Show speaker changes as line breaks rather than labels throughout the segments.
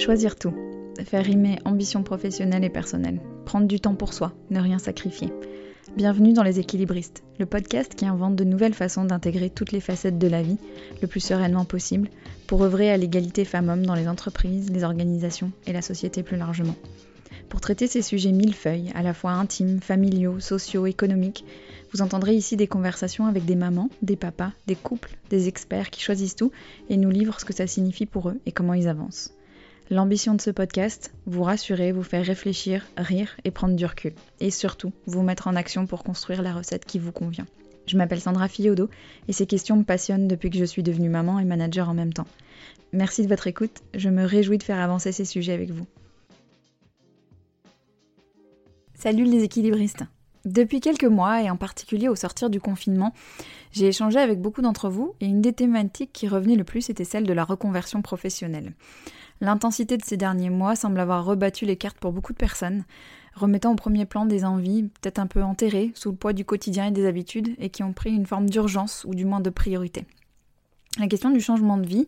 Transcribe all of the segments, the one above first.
Choisir tout. Faire rimer ambition professionnelle et personnelle. Prendre du temps pour soi, ne rien sacrifier. Bienvenue dans Les Équilibristes, le podcast qui invente de nouvelles façons d'intégrer toutes les facettes de la vie le plus sereinement possible pour œuvrer à l'égalité femmes-hommes dans les entreprises, les organisations et la société plus largement. Pour traiter ces sujets millefeuilles, à la fois intimes, familiaux, sociaux, économiques, vous entendrez ici des conversations avec des mamans, des papas, des couples, des experts qui choisissent tout et nous livrent ce que ça signifie pour eux et comment ils avancent. L'ambition de ce podcast, vous rassurer, vous faire réfléchir, rire et prendre du recul. Et surtout, vous mettre en action pour construire la recette qui vous convient. Je m'appelle Sandra Fiodo et ces questions me passionnent depuis que je suis devenue maman et manager en même temps. Merci de votre écoute, je me réjouis de faire avancer ces sujets avec vous. Salut les équilibristes Depuis quelques mois, et en particulier au sortir du confinement, j'ai échangé avec beaucoup d'entre vous et une des thématiques qui revenait le plus était celle de la reconversion professionnelle. L'intensité de ces derniers mois semble avoir rebattu les cartes pour beaucoup de personnes, remettant au premier plan des envies peut-être un peu enterrées sous le poids du quotidien et des habitudes et qui ont pris une forme d'urgence ou du moins de priorité. La question du changement de vie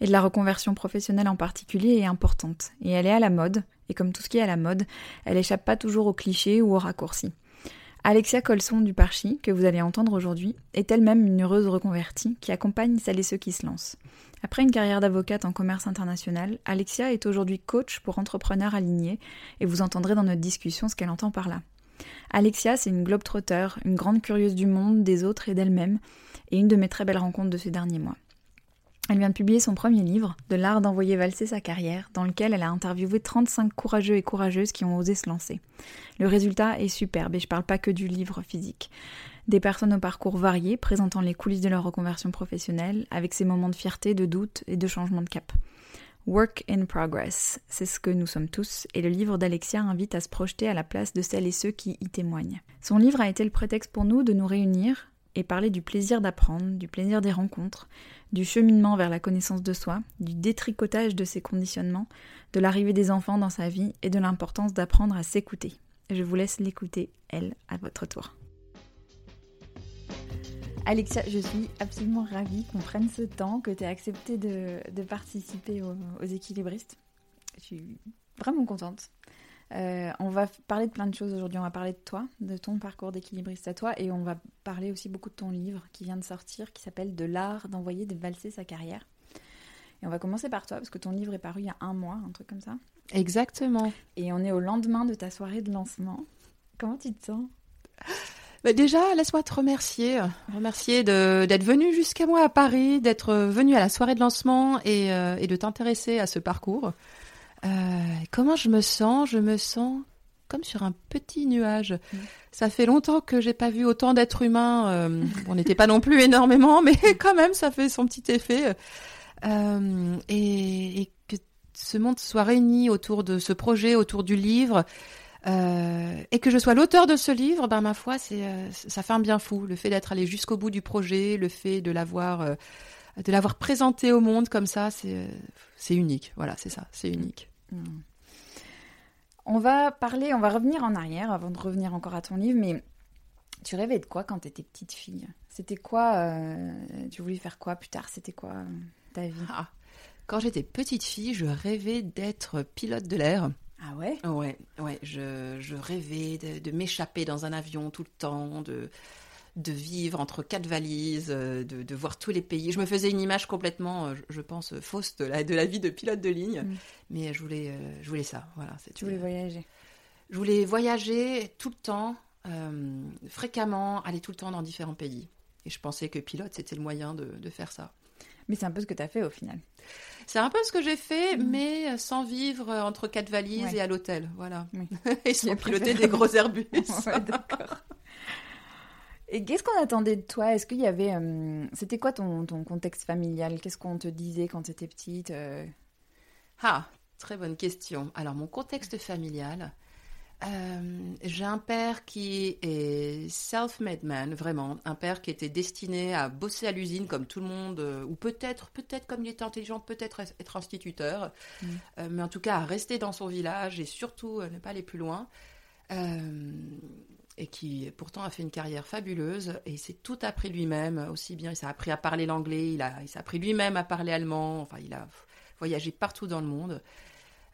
et de la reconversion professionnelle en particulier est importante et elle est à la mode, et comme tout ce qui est à la mode, elle échappe pas toujours aux clichés ou aux raccourcis. Alexia Colson du Parchi, que vous allez entendre aujourd'hui, est elle-même une heureuse reconvertie qui accompagne celles et ceux qui se lancent. Après une carrière d'avocate en commerce international, Alexia est aujourd'hui coach pour entrepreneurs alignés et vous entendrez dans notre discussion ce qu'elle entend par là. Alexia, c'est une globe-trotter, une grande curieuse du monde, des autres et d'elle-même, et une de mes très belles rencontres de ces derniers mois. Elle vient de publier son premier livre, De l'art d'envoyer valser sa carrière, dans lequel elle a interviewé 35 courageux et courageuses qui ont osé se lancer. Le résultat est superbe et je parle pas que du livre physique des personnes au parcours varié présentant les coulisses de leur reconversion professionnelle, avec ses moments de fierté, de doute et de changement de cap. Work in progress, c'est ce que nous sommes tous, et le livre d'Alexia invite à se projeter à la place de celles et ceux qui y témoignent. Son livre a été le prétexte pour nous de nous réunir et parler du plaisir d'apprendre, du plaisir des rencontres, du cheminement vers la connaissance de soi, du détricotage de ses conditionnements, de l'arrivée des enfants dans sa vie et de l'importance d'apprendre à s'écouter. Je vous laisse l'écouter, elle, à votre tour. Alexia, je suis absolument ravie qu'on prenne ce temps, que tu aies accepté de, participer aux, équilibristes. Je suis vraiment contente. Euh, on va parler de plein de choses aujourd'hui. On va parler de toi, de ton parcours d'équilibriste à toi, et on va parler aussi beaucoup de ton livre qui vient de sortir, qui s'appelle De l'art d'envoyer de valser sa carrière. Et on va commencer par toi, parce que ton livre est paru il y a un mois, un truc comme ça.
Exactement.
Et on est au lendemain de ta soirée de lancement. Comment tu te sens?
Bah, déjà, laisse-moi te remercier, remercier d'être venu jusqu'à moi à Paris, d'être venu à la soirée de lancement et, euh, et de t'intéresser à ce parcours. Euh, comment je me sens? Je me sens comme sur un petit nuage. Mm. Ça fait longtemps que j'ai pas vu autant d'êtres humains. Euh, on n'était pas non plus énormément, mais quand même, ça fait son petit effet. Et, et, que ce monde soit réuni autour de ce projet, autour du livre. Euh, et que je sois l'auteur de ce livre, ben ma foi, c'est euh, ça fait un bien fou. Le fait d'être allé jusqu'au bout du projet, le fait de l'avoir euh, de l'avoir présenté au monde comme ça, c'est c'est unique. Voilà, c'est ça, c'est unique. Mm.
On va parler, on va revenir en arrière avant de revenir encore à ton livre, mais tu rêvais de quoi quand tu étais petite fille? C'était quoi Tu voulais faire quoi plus tard? C'était quoi ta vie?
Ah, Quand j'étais petite fille, je rêvais d'être pilote de l'air.
Ah ouais?
Ouais, ouais. Je, je rêvais de, m'échapper dans un avion tout le temps, de, de vivre entre quatre valises, euh, de, de, voir tous les pays. Je me faisais une image complètement, euh, je pense, fausse de la, de la vie de pilote de ligne. Mm. Mais je voulais, euh, je voulais ça. Voilà,
tu voulais voyager?
Je voulais voyager tout le temps, fréquemment, aller tout le temps dans différents pays. Et je pensais que pilote, c'était le moyen de, de faire ça.
Mais c'est un peu ce que tu as fait au final.
C'est un peu ce que j'ai fait, mm. mais sans vivre entre quatre valises et à l'hôtel. Voilà. et sans piloter des gros Airbus. d'accord.
Et qu'est-ce qu'on attendait de toi? Est-ce qu'il y avait. Euh, c'était quoi ton, ton, contexte familial? Qu'est-ce qu'on te disait quand tu étais petite euh?
Ah, très bonne question. Alors, mon contexte familial, euh, j'ai un père qui est self-made man, vraiment. Un père qui était destiné à bosser à l'usine comme tout le monde, euh, ou peut-être, peut-être comme il était intelligent, peut-être être instituteur, mm. euh, mais en tout cas à rester dans son village et surtout ne pas aller plus loin. et qui pourtant a fait une carrière fabuleuse et il s'est tout appris lui-même aussi bien. Il s'est appris à parler l'anglais, il, a, il s'est appris lui-même à parler allemand, enfin il a voyagé partout dans le monde.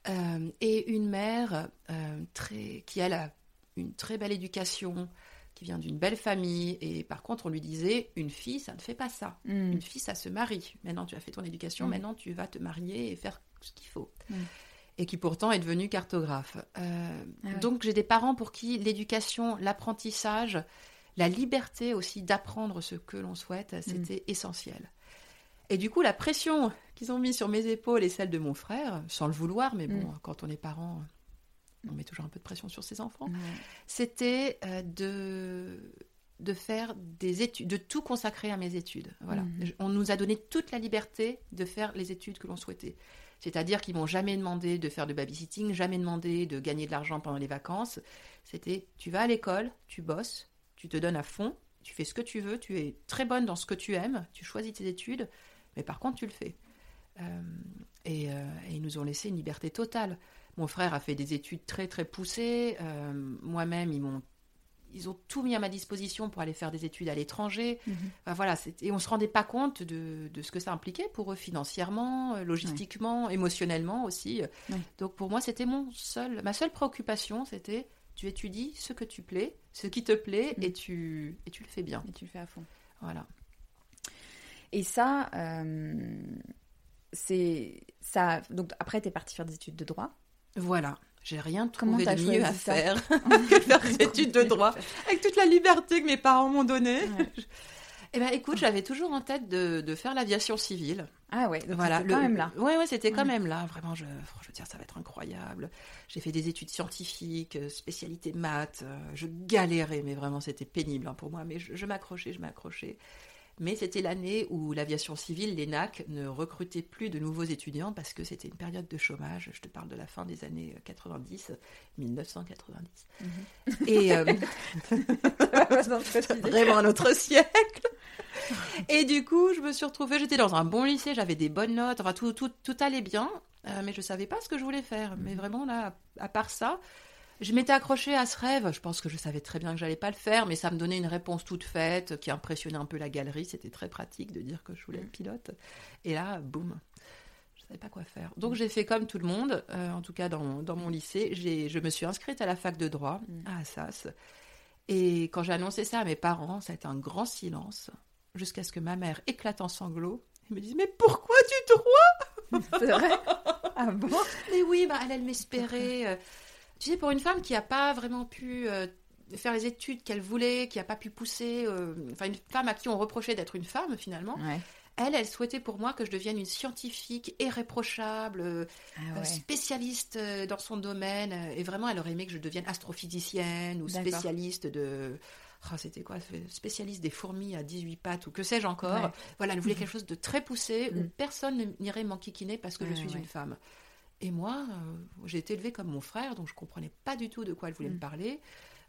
Euh, et une mère euh, très, qui elle a une très belle éducation, qui vient d'une belle famille. Et par contre, on lui disait, une fille, ça ne fait pas ça.
Mm.
Une fille, ça se marie. Maintenant, tu as fait ton éducation,
Mm.
maintenant, tu vas te marier et faire ce qu'il faut.
Mm.
Et qui pourtant est devenue cartographe. Euh,
Ah ouais.
Donc, j'ai des parents pour qui l'éducation, l'apprentissage, la liberté aussi d'apprendre ce que l'on souhaite, c'était essentiel. Et du coup, la pression qu'ils ont mis sur mes épaules et celle de mon frère, sans le vouloir, mais bon,
Mm.
quand on est parent, on met toujours un peu de pression sur ses enfants c'était euh, de de faire des études, de tout consacrer à mes études. Voilà.
Mhm.
Je- On nous a donné toute la liberté de faire les études que l'on souhaitait. C'est-à-dire qu'ils m'ont jamais demandé de faire de babysitting, jamais demandé de gagner de l'argent pendant les vacances. C'était tu vas à l'école, tu bosses, tu te donnes à fond, tu fais ce que tu veux, tu es très bonne dans ce que tu aimes, tu choisis tes études, mais par contre tu le fais. Euh, et, euh, et ils nous ont laissé une liberté totale. Mon frère a fait des études très très poussées. euh, Moi-même, ils m'ont ils ont tout mis à ma disposition pour aller faire des études à l'étranger.
Mhm.
Enfin, voilà, et on se rendait pas compte de, de ce que ça impliquait pour eux financièrement, logistiquement, émotionnellement aussi. Donc pour moi, c'était mon seul, ma seule préoccupation, c'était tu étudies ce que tu plais, ce qui te plaît,
Mm.
et tu et tu le fais bien.
Et tu le fais à fond.
Voilà.
Et ça, euh, c'est ça. Donc après, t'es partie faire des études de droit.
Voilà. J'ai rien trouvé de mieux à faire que faire des études de droit avec toute la liberté que mes parents m'ont donnée.
Ouais.
Eh ben, écoute, j'avais toujours en tête de, de faire l'aviation civile.
Ah ouais. Donc
voilà,
quand même là.
Ouais, ouais, c'était quand même là. Vraiment, je, je veux dire, ça va être incroyable. J'ai fait des études scientifiques, euh, spécialité maths. euh, Je galérais, mais vraiment, c'était pénible hein, pour moi. Mais je, je m'accrochais, je m'accrochais. Mais c'était l'année où l'aviation civile, l'ENAC, ne recrutait plus de nouveaux étudiants parce que c'était une période de chômage. Je te parle de la fin des années 90, 1990.
Mhm.
Et euh, vraiment un autre siècle. Et du coup, je me suis retrouvée, j'étais dans un bon lycée, j'avais des bonnes notes, enfin tout, tout, tout allait bien, euh, mais je savais pas ce que je voulais faire. Mais vraiment là, à part ça, je m'étais accrochée à ce rêve. Je pense que je savais très bien que j'allais pas le faire, mais ça me donnait une réponse toute faite qui impressionnait un peu la galerie. C'était très pratique de dire que je voulais être pilote. Et là, boum. Je savais pas quoi faire. Donc j'ai fait comme tout le monde, euh, en tout cas dans, dans mon lycée. J'ai, je me suis inscrite à la fac de droit
Mm.
à Assas. Et quand j'ai annoncé ça à mes parents, ça a été un grand silence, jusqu'à ce que ma mère éclate en sanglots et me dise Mais pourquoi du droit
C'est vrai? Ah bon?
Mais oui, bah, elle, elle m'espérait. Tu sais, pour une femme qui n'a pas vraiment pu euh, faire les études qu'elle voulait, qui n'a pas pu pousser, euh, enfin, une femme à qui on reprochait d'être une femme finalement,
Ouais.
elle, elle souhaitait pour moi que je devienne une scientifique irréprochable, euh,
Ah ouais.
spécialiste dans son domaine. Et vraiment, elle aurait aimé que je devienne astrophysicienne ou spécialiste de. Ah, c'était quoi Spécialiste des fourmis à 18 pattes ou que sais-je encore.
Ouais.
Voilà, elle voulait quelque chose de très poussé où
Mm.
personne ne- n'irait m'enquiquiner parce que je suis une femme. Et moi, euh, j'ai été élevée comme mon frère, donc je comprenais pas du tout de quoi elle voulait
Mm.
me parler.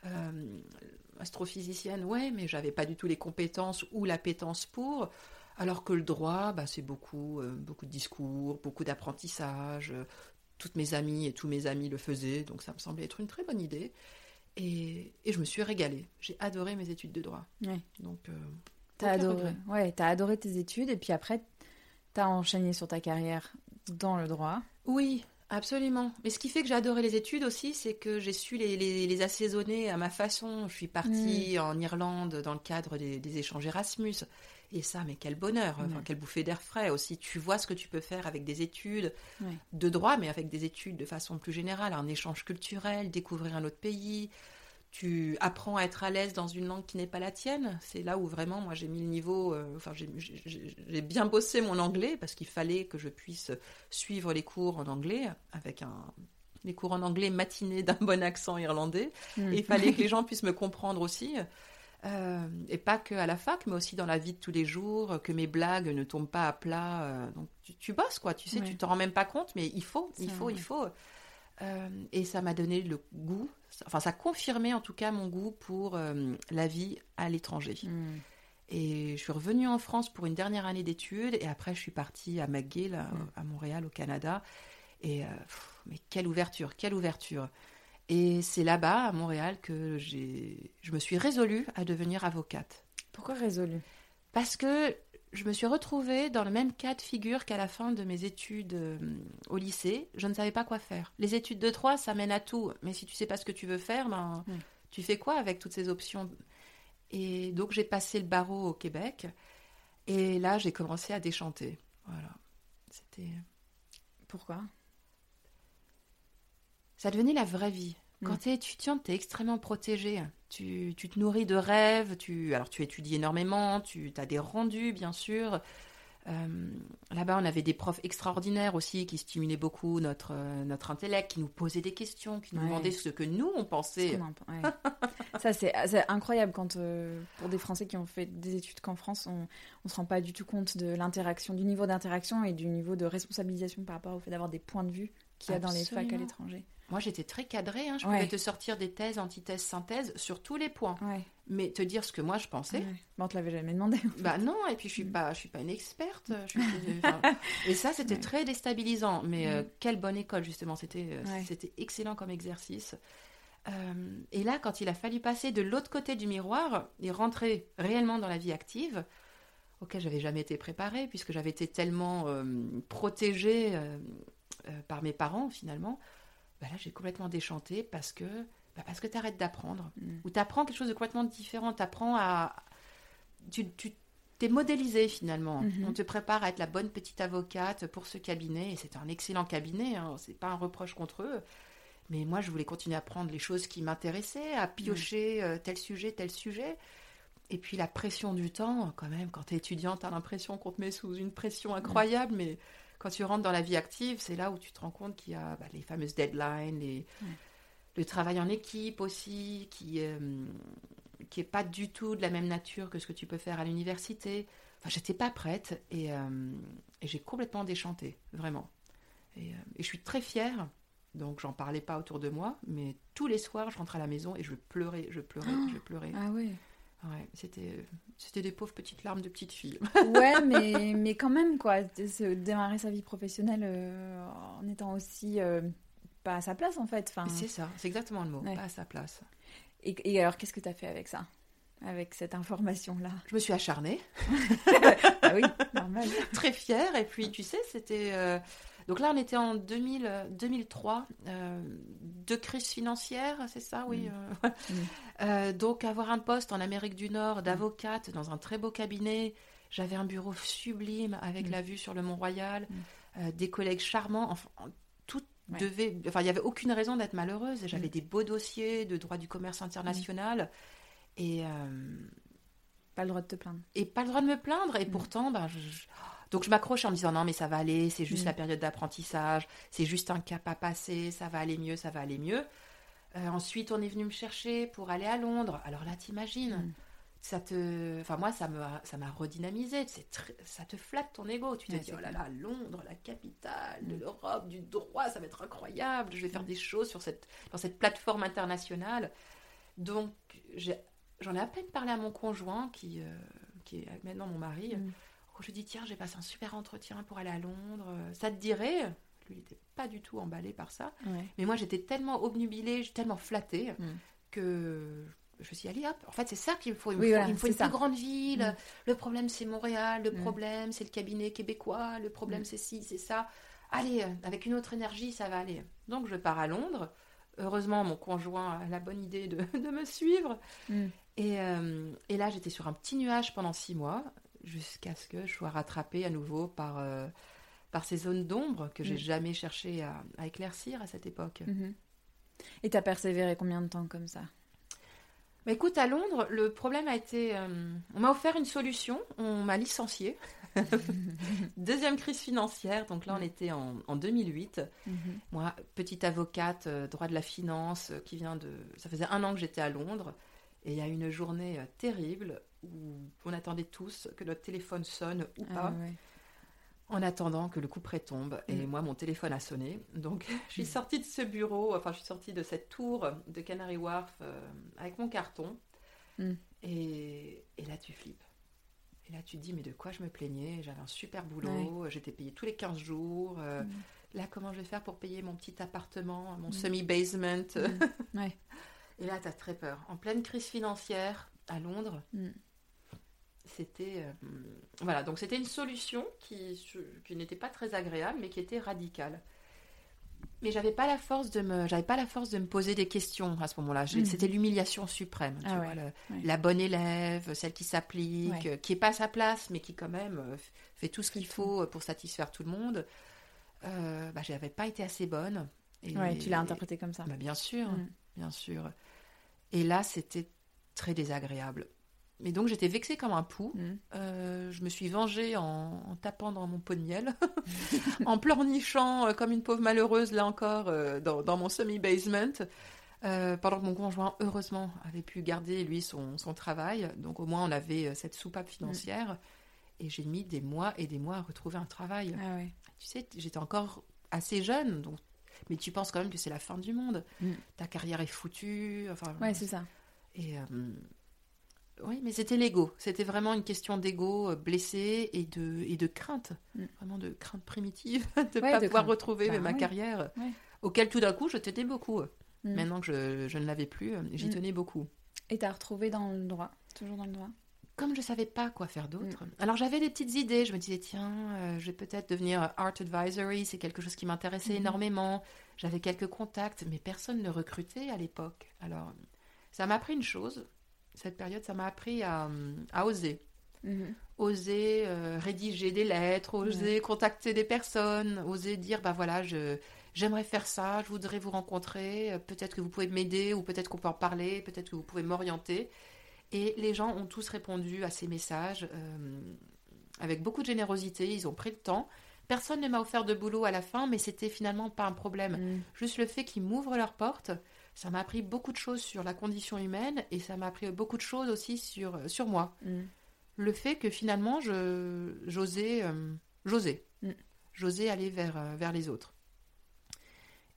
Euh, astrophysicienne, ouais, mais j'avais pas du tout les compétences ou l'appétence pour. Alors que le droit, bah, c'est beaucoup, euh, beaucoup de discours, beaucoup d'apprentissage. Toutes mes amies et tous mes amis le faisaient, donc ça me semblait être une très bonne idée. Et, et je me suis régalée. J'ai adoré mes études de droit.
Ouais.
Donc,
T'as adoré.
regret.
Ouais, t'as adoré tes études et puis après, t'as enchaîné sur ta carrière dans le droit.
Oui, absolument. Mais ce qui fait que j'ai adoré les études aussi, c'est que j'ai su les, les- les assaisonner à ma façon. Je suis partie en Irlande dans le cadre des, des échanges Erasmus. Et ça, mais quel bonheur, enfin, quelle bouffée d'air frais aussi. Tu vois ce que tu peux faire avec des études de droit, mais avec des études de façon plus générale, un échange culturel, découvrir un autre pays. Tu apprends à être à l'aise dans une langue qui n'est pas la tienne. C'est là où vraiment, moi, j'ai mis le niveau. euh, enfin, j'ai- bien bossé mon anglais parce qu'il fallait que je puisse suivre les cours en anglais avec un les cours en anglais matinés d'un bon accent irlandais.
Mm.
Et il fallait que les gens puissent me comprendre aussi. Euh, et pas que à la fac, mais aussi dans la vie de tous les jours, que mes blagues ne tombent pas à plat. euh, donc tu, tu bosses, quoi. Tu sais,
Ouais.
tu t'en rends même pas compte, mais il faut, il faut, il faut. Euh, et ça m'a donné le goût, enfin ça confirmait en tout cas mon goût pour euh, la vie à l'étranger.
Mm.
Et je suis revenue en France pour une dernière année d'études et après je suis partie à McGill, à,
Mm.
à Montréal, au Canada. Et euh, pff, mais quelle ouverture, quelle ouverture. Et c'est là-bas, à Montréal, que je me suis résolue à devenir avocate.
Pourquoi résolu
Parce que je me suis retrouvée dans le même cas de figure qu'à la fin de mes études euh, au lycée. Je ne savais pas quoi faire. Les études de droit, ça mène à tout. Mais si tu sais pas ce que tu veux faire, ben, tu fais quoi avec toutes ces options? Et donc, j'ai passé le barreau au Québec. Et là, j'ai commencé à déchanter. Voilà. C'était...
Pourquoi?
Ça devenait la vraie vie. Quand
Mm.
tu es étudiante, tu es extrêmement protégée. Tu, tu te nourris de rêves, tu, alors tu étudies énormément, tu as des rendus, bien sûr. Euh, Là-bas, on avait des profs extraordinaires aussi qui stimulaient beaucoup notre, euh, notre intellect, qui nous posaient des questions, qui nous
Ouais.
demandaient ce que nous, on pensait.
ouais. Ça, c'est c'est incroyable quand, euh, pour des Français qui ont fait des études qu'en France, on ne se rend pas du tout compte de l'interaction, du niveau d'interaction et du niveau de responsabilisation par rapport au fait d'avoir des points de vue qu'il y a dans les facs à l'étranger.
Moi, j'étais très cadrée. hein. Je
Ouais.
pouvais te sortir des thèses, antithèses, synthèses sur tous les points.
Ouais.
Mais te dire ce que moi, je pensais,
ouais. Bon, on te l'avait jamais demandé.
Bah non, et puis je suis pas, je suis pas une experte. je suis- enfin, et ça, c'était
Ouais.
très déstabilisant. Mais euh,
Mm.
quelle bonne école justement. C'était, euh,
Ouais.
c'était excellent comme exercice. Euh, et là, quand il a fallu passer de l'autre côté du miroir et rentrer réellement dans la vie active, auquel j'avais jamais été préparée, puisque j'avais été tellement euh, protégée euh, par mes parents finalement, bah là, j'ai complètement déchanté parce que, bah parce que tu arrêtes d'apprendre
Mm.
où tu apprends quelque chose de complètement différent. Tu apprends à. Tu, tu t'es modélisé finalement.
Mhm.
On te prépare à être la bonne petite avocate pour ce cabinet. Et c'est un excellent cabinet, hein. c'est pas un reproche contre eux. Mais moi, je voulais continuer à apprendre les choses qui m'intéressaient, à piocher euh, tel sujet, tel sujet. Et puis la pression du temps, quand même, quand tu es étudiante, tu as l'impression qu'on te met sous une pression incroyable. Mais quand tu rentres dans la vie active, c'est là où tu te rends compte qu'il y a bah, les fameuses deadlines, les,
Ouais.
le travail en équipe aussi, qui euh, qui est pas du tout de la même nature que ce que tu peux faire à l'université. Enfin, j'étais pas prête et, euh, et j'ai complètement déchanté, vraiment. Et, euh, et je suis très fière. Donc, j'en parlais pas autour de moi, mais tous les soirs, je rentrais à la maison et je pleurais, je pleurais, je pleurais.
Ah ouais.
Ouais, c'était, c'était des pauvres petites larmes de petite fille.
Ouais, mais, mais quand même, quoi. se démarrer sa vie professionnelle euh, en étant aussi euh, pas à sa place, en fait. Enfin,
C'est ça, c'est exactement le mot,
Ouais.
pas à sa place.
et, et alors, qu'est-ce que tu as fait avec ça? Avec cette information-là?
Je me suis acharnée,
Ah oui, normal.
très fière, et puis tu sais, c'était. euh, Donc là, on était en 2000, euh, 2003, euh, de crise financière, c'est ça, oui.
Mm.
euh,
Mm.
Donc avoir un poste en Amérique du Nord d'avocate dans un très beau cabinet, j'avais un bureau sublime avec
Mm.
la vue sur le Mont-Royal,
Mm.
euh, des collègues charmants, enfin tout
Ouais.
devait, enfin il y avait aucune raison d'être malheureuse. J'avais
Mm.
des beaux dossiers de droit du commerce international et
Pas le droit de te plaindre.
et pas le droit de me plaindre. Et
Mm.
pourtant, ben, je- je- donc je m'accroche en me disant non, mais ça va aller, c'est juste
Mm.
la période d'apprentissage, c'est juste un cap à passer, ça va aller mieux, ça va aller mieux. Euh, ensuite, on est venu me chercher pour aller à Londres. Alors là, t'imagines,
Mm.
ça te, enfin moi, ça me, ça m'a redynamisé. Ça te flatte ton ego. Tu te
Ouais,
dis oh là là, Londres, la capitale de
Mm.
l'Europe, du droit, ça va être incroyable. Je vais faire des choses sur cette, dans cette plateforme internationale. Donc, j'en ai à peine parlé à mon conjoint, qui, euh, qui est maintenant mon mari. Je lui dis, tiens, j'ai passé un super entretien pour aller à Londres. Euh, Ça te dirait Lui, il n'était pas du tout emballé par ça.
Ouais.
Mais moi, j'étais tellement obnubilée, tellement flattée
Mm.
que je me suis dit, allez hop, en fait, c'est ça qu'il faut. Il me
Oui,
faut,
voilà,
il me faut une
ça.
plus grande ville.
Mm.
Le problème, c'est Montréal. Le
Mm.
problème, c'est le cabinet québécois. Le problème, c'est ci, c'est ça. Allez, euh, avec une autre énergie, ça va aller. Donc, je pars à Londres. Heureusement, mon conjoint a la bonne idée de, de me suivre. Et, euh, et là, j'étais sur un petit nuage pendant six mois, jusqu'à ce que je sois rattrapée à nouveau par, euh, par ces zones d'ombre que j'ai
Mm.
jamais cherché à, à éclaircir à cette époque.
Mhm. Et t'as persévéré combien de temps comme ça?
Bah, écoute, à Londres, le problème a été... euh, on m'a offert une solution, on m'a licenciée. Deuxième crise financière, donc là on
Mm.
était en, en 2008.
Mhm.
Moi, petite avocate, euh, droit de la finance, euh, qui vient de... Ça faisait un an que j'étais à Londres, et il y a une journée terrible où on attendait tous que notre téléphone sonne ou
Ah
pas,
ouais.
en attendant que le couperet tombe. Et
Mm.
moi, mon téléphone a sonné. Donc, je suis sortie de ce bureau, enfin, je suis sortie de cette tour de Canary Wharf euh, avec mon carton.
Mm.
Et, et là, tu flippes. Et là, tu te dis, mais de quoi je me plaignais? J'avais un super boulot, j'étais payée tous les 15 jours. euh,
Mm.
Là, comment je vais faire pour payer mon petit appartement, mon
Mm.
semi-basement?
Mm. Ouais.
Et là, tu as très peur. En pleine crise financière, à Londres,
Mm.
C'était euh, voilà donc c'était une solution qui, qui n'était pas très agréable mais qui était radicale mais j'avais pas la force de me j'avais pas la force de me poser des questions à ce moment-là
Mhm.
c'était l'humiliation suprême tu
Ah
vois,
ouais,
le-
ouais.
la bonne élève celle qui s'applique
Ouais.
euh, qui est pas à sa place mais qui quand même euh, fait tout ce qu'il faut pour satisfaire tout le monde euh, bah j'avais pas été assez bonne et,
tu l'as interprété comme ça.
bah, bien sûr
Mm.
bien sûr et là c'était très désagréable mais donc j'étais vexée comme un pou
Mm.
euh, je me suis vengée en, en tapant dans mon pot de miel, en pleurnichant euh, comme une pauvre malheureuse, là encore, euh, dans, dans mon semi-basement, pendant que mon conjoint, heureusement, avait pu garder, lui, son, son travail. Donc au moins, on avait cette soupape financière. Et j'ai mis des mois et des mois à retrouver un travail.
Ah ouais.
Tu sais, j'étais encore assez jeune, donc... mais tu penses quand même que c'est la fin du monde.
Mm.
Ta carrière est foutue. Enfin,
Ouais, c'est ça.
et oui, mais c'était l'ego. C'était vraiment une question d'ego euh, blessé et de, et de crainte.
Mm.
Vraiment de crainte primitive de ne
Ouais,
pas
de
pouvoir
crainte.
retrouver
Bah,
ma
ouais.
carrière.
Ouais.
Auquel tout d'un coup, je tenais beaucoup.
Mm.
Maintenant que je, je ne l'avais plus, euh, j'y
Mm.
tenais beaucoup.
Et t'as retrouvé dans le droit Toujours dans le droit?
Comme je savais pas quoi faire d'autre, alors j'avais des petites idées. Je me disais, tiens, euh, je vais peut-être devenir art advisory. C'est quelque chose qui m'intéressait énormément. J'avais quelques contacts, mais personne ne recrutait à l'époque. Alors, ça m'a appris une chose. Cette période, ça m'a appris à, à oser.
Mhm.
oser euh, rédiger des lettres, oser contacter des personnes, oser dire bah voilà, je j'aimerais faire ça, je voudrais vous rencontrer, euh, peut-être que vous pouvez m'aider ou peut-être qu'on peut en parler, peut-être que vous pouvez m'orienter. Et les gens ont tous répondu à ces messages euh, avec beaucoup de générosité, ils ont pris le temps. Personne ne m'a offert de boulot à la fin, mais c'était finalement pas un problème.
Mm.
Juste le fait qu'ils m'ouvrent leurs portes, ça m'a appris beaucoup de choses sur la condition humaine et ça m'a appris beaucoup de choses aussi sur, sur moi
Mm.
le fait que finalement je j'osais euh, j'osais
Mm.
j'osais aller vers euh, vers les autres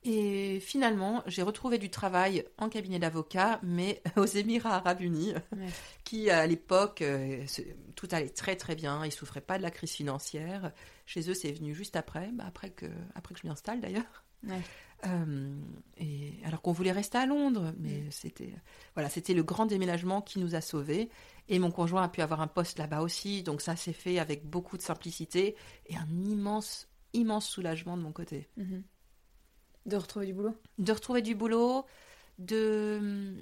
et finalement j'ai retrouvé du travail en cabinet d'avocat mais aux Émirats Arabes Unis
Ouais.
qui à l'époque euh, tout allait très très bien ils souffraient pas de la crise financière chez eux c'est venu juste après bah, après que après que je m'y installe d'ailleurs
Ouais.
Euh, et alors qu'on voulait rester à Londres, mais
Mm.
c'était voilà, c'était le grand déménagement qui nous a sauvés. Et mon conjoint a pu avoir un poste là-bas aussi, donc ça s'est fait avec beaucoup de simplicité et un immense immense soulagement de mon côté.
Mhm. De retrouver du boulot?
De retrouver du boulot, de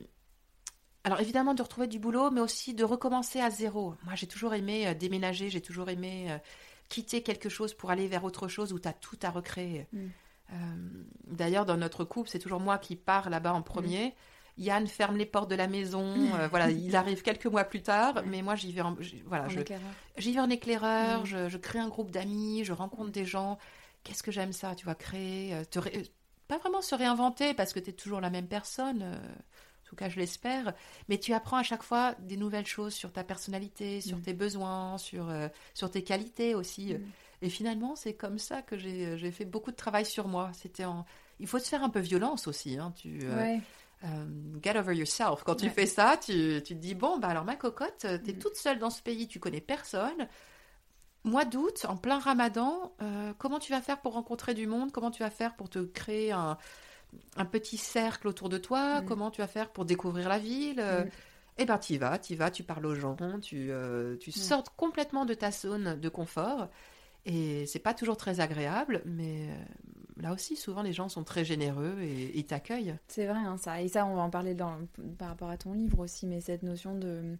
alors évidemment de retrouver du boulot, mais aussi de recommencer à zéro. Moi j'ai toujours aimé euh, déménager, j'ai toujours aimé euh, quitter quelque chose pour aller vers autre chose où tu as tout à recréer.
Mm.
Euh, D'ailleurs, dans notre couple, c'est toujours moi qui pars là-bas en premier. Yann ferme les portes de la maison. euh, voilà, il arrive quelques mois plus tard,
Ouais.
mais moi j'y vais. En, voilà,
en
je,
éclaireur
j'y vais en éclaireur.
Mm.
Je, je crée un groupe d'amis. Je rencontre des gens. Qu'est-ce que j'aime ça, tu vois, créer, euh, te ré- pas vraiment se réinventer parce que tu es toujours la même personne. euh, tout cas, je l'espère. Mais tu apprends à chaque fois des nouvelles choses sur ta personnalité, sur
Mm.
tes besoins, sur, euh, sur tes qualités aussi.
Mm.
Et finalement, c'est comme ça que j'ai j'ai fait beaucoup de travail sur moi. C'était en... Il faut se faire un peu violence aussi. Hein. Tu, euh,
Ouais.
euh, get over yourself. Quand tu fais ça, tu, tu te dis, bon, bah alors ma cocotte, t'es
Mm.
toute seule dans ce pays, tu connais personne. Mois d'août, en plein ramadan, euh, comment tu vas faire pour rencontrer du monde? Comment tu vas faire pour te créer un, un petit cercle autour de toi
Mm.
Comment tu vas faire pour découvrir la ville Euh,
Mm.
Eh ben, tu vas, tu vas, tu parles aux gens, tu, euh, tu sors complètement de ta zone de confort. Et c'est pas toujours très agréable, mais euh, là aussi, souvent, les gens sont très généreux et ils t'accueillent.
C'est vrai, hein, ça. Et ça, on va en parler dans, par rapport à ton livre aussi, mais cette notion de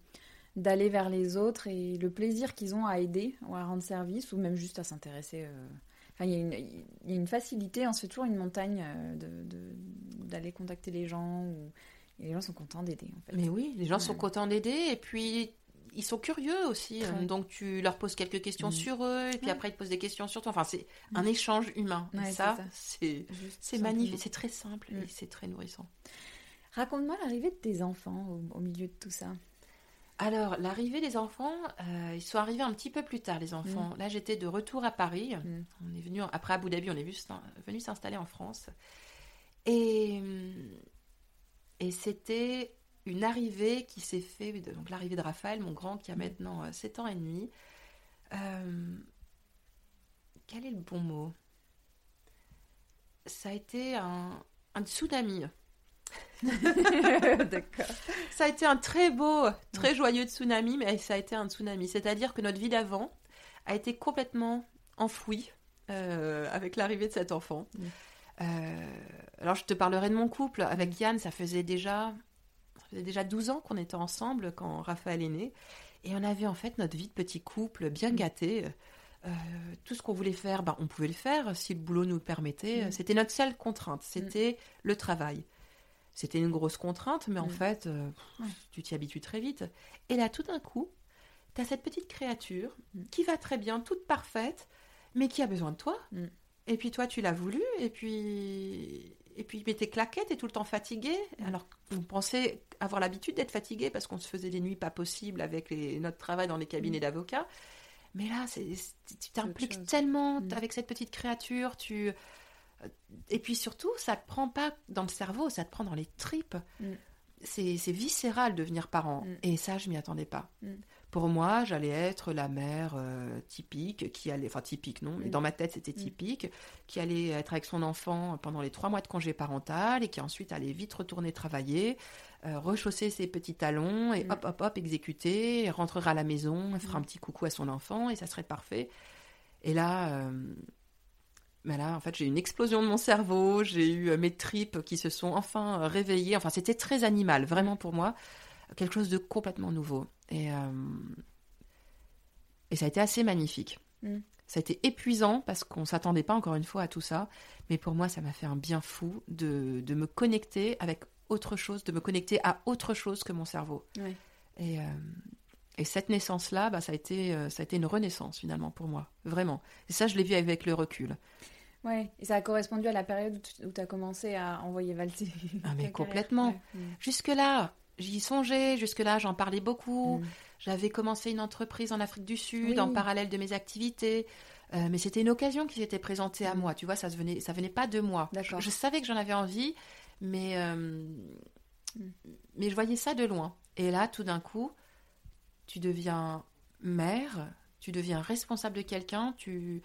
d'aller vers les autres et le plaisir qu'ils ont à aider ou à rendre service ou même juste à s'intéresser. euh. Enfin, il y, a une- il y a une facilité, se fait toujours une montagne euh, de- de- d'aller contacter les gens ou- et les gens sont contents d'aider en fait.
Mais oui, les gens sont contents d'aider et puis ils sont curieux aussi. Euh, Donc tu leur poses quelques questions
Mhm.
sur eux et puis
Ouais.
après ils te posent des questions sur toi. Enfin, c'est
Mhm.
un échange humain. Et
Ouais, c'est
ça, c'est c'est magnifique, c'est très simple
Mm.
et c'est très nourrissant.
Raconte-moi l'arrivée de tes enfants au, au milieu de tout ça.
Alors, l'arrivée des enfants, euh, ils sont arrivés un petit peu plus tard, les enfants. Là, j'étais de retour à Paris.
Mm.
On est venu, après Abu Dhabi, on est venu s'installer en France. Et, et c'était une arrivée qui s'est fait, donc l'arrivée de Raphaël, mon grand, qui a maintenant 7 ans et demi. Euh, quel est le bon mot? Ça a été un, un tsunami. D'accord. Ça a été un très beau, très joyeux tsunami, mais ça a été un tsunami. C'est-à-dire que notre vie d'avant a été complètement enfouie euh, avec l'arrivée de cet enfant. Euh, alors, je te parlerai de mon couple. Avec Yann, ça faisait déjà, ça faisait déjà 12 ans qu'on était ensemble quand Raphaël est né. Et on avait en fait notre vie de petit couple bien gâté. Euh, tout ce qu'on voulait faire, ben, on pouvait le faire si le boulot nous le permettait. C'était notre seule contrainte, c'était le travail. C'était une grosse contrainte, mais en mm. fait, euh, tu t'y habitues très vite. Et là, tout d'un coup, tu as cette petite créature qui va très bien, toute parfaite, mais qui a besoin de toi. Et puis toi, tu l'as voulu, et puis et puis mais t'es claqué, t'es tout le temps fatigué. Alors vous pensez avoir l'habitude d'être fatigué parce qu'on se faisait des nuits pas possibles avec notre travail dans les cabinets d'avocats. Mais là, c'est, tu t'impliques tellement mm. avec cette petite créature, tu... Et puis surtout, ça te prend pas dans le cerveau, ça te prend dans les tripes. Mm c'est viscéral de devenir parent. Mm. Et ça, je m'y attendais pas. Mm. Pour moi, j'allais être la mère euh, typique, qui allait, enfin typique non, mais dans ma tête c'était typique, qui allait être avec son enfant pendant les trois mois de congé parental et qui ensuite allait vite retourner travailler, euh, rechausser ses petits talons et hop hop hop exécuter, rentrera à la maison, fera un petit coucou à son enfant et ça serait parfait. Et là, euh, mais là, en fait, j'ai eu une explosion de mon cerveau, j'ai eu euh, mes tripes qui se sont enfin euh, réveillées. Enfin, c'était très animal, vraiment pour moi, quelque chose de complètement nouveau. Et, euh, et ça a été assez magnifique. Mm. Ça a été épuisant parce qu'on s'attendait pas encore une fois à tout ça, mais pour moi, ça m'a fait un bien fou de, de, me connecter avec autre chose, de me connecter à autre chose que mon cerveau. Et, et cette naissance-là, bah, ça, a été, ça a été une renaissance finalement pour moi, vraiment. Et ça, je l'ai vu avec le recul.
Ouais, et ça a correspondu à la période où tu as commencé à envoyer valser.
Ah, mais complètement. Jusque-là, j'y songeais, jusque-là, j'en parlais beaucoup. Mm. J'avais commencé une entreprise en Afrique du Sud en parallèle de mes activités. Euh, mais c'était une occasion qui s'était présentée à mm. moi. Tu vois, ça ne venait, ça venait pas de moi. Je, je, savais que j'en avais envie, mais, euh, mm. mais je voyais ça de loin. Et là, tout d'un coup, tu deviens mère, tu deviens responsable de quelqu'un, tu.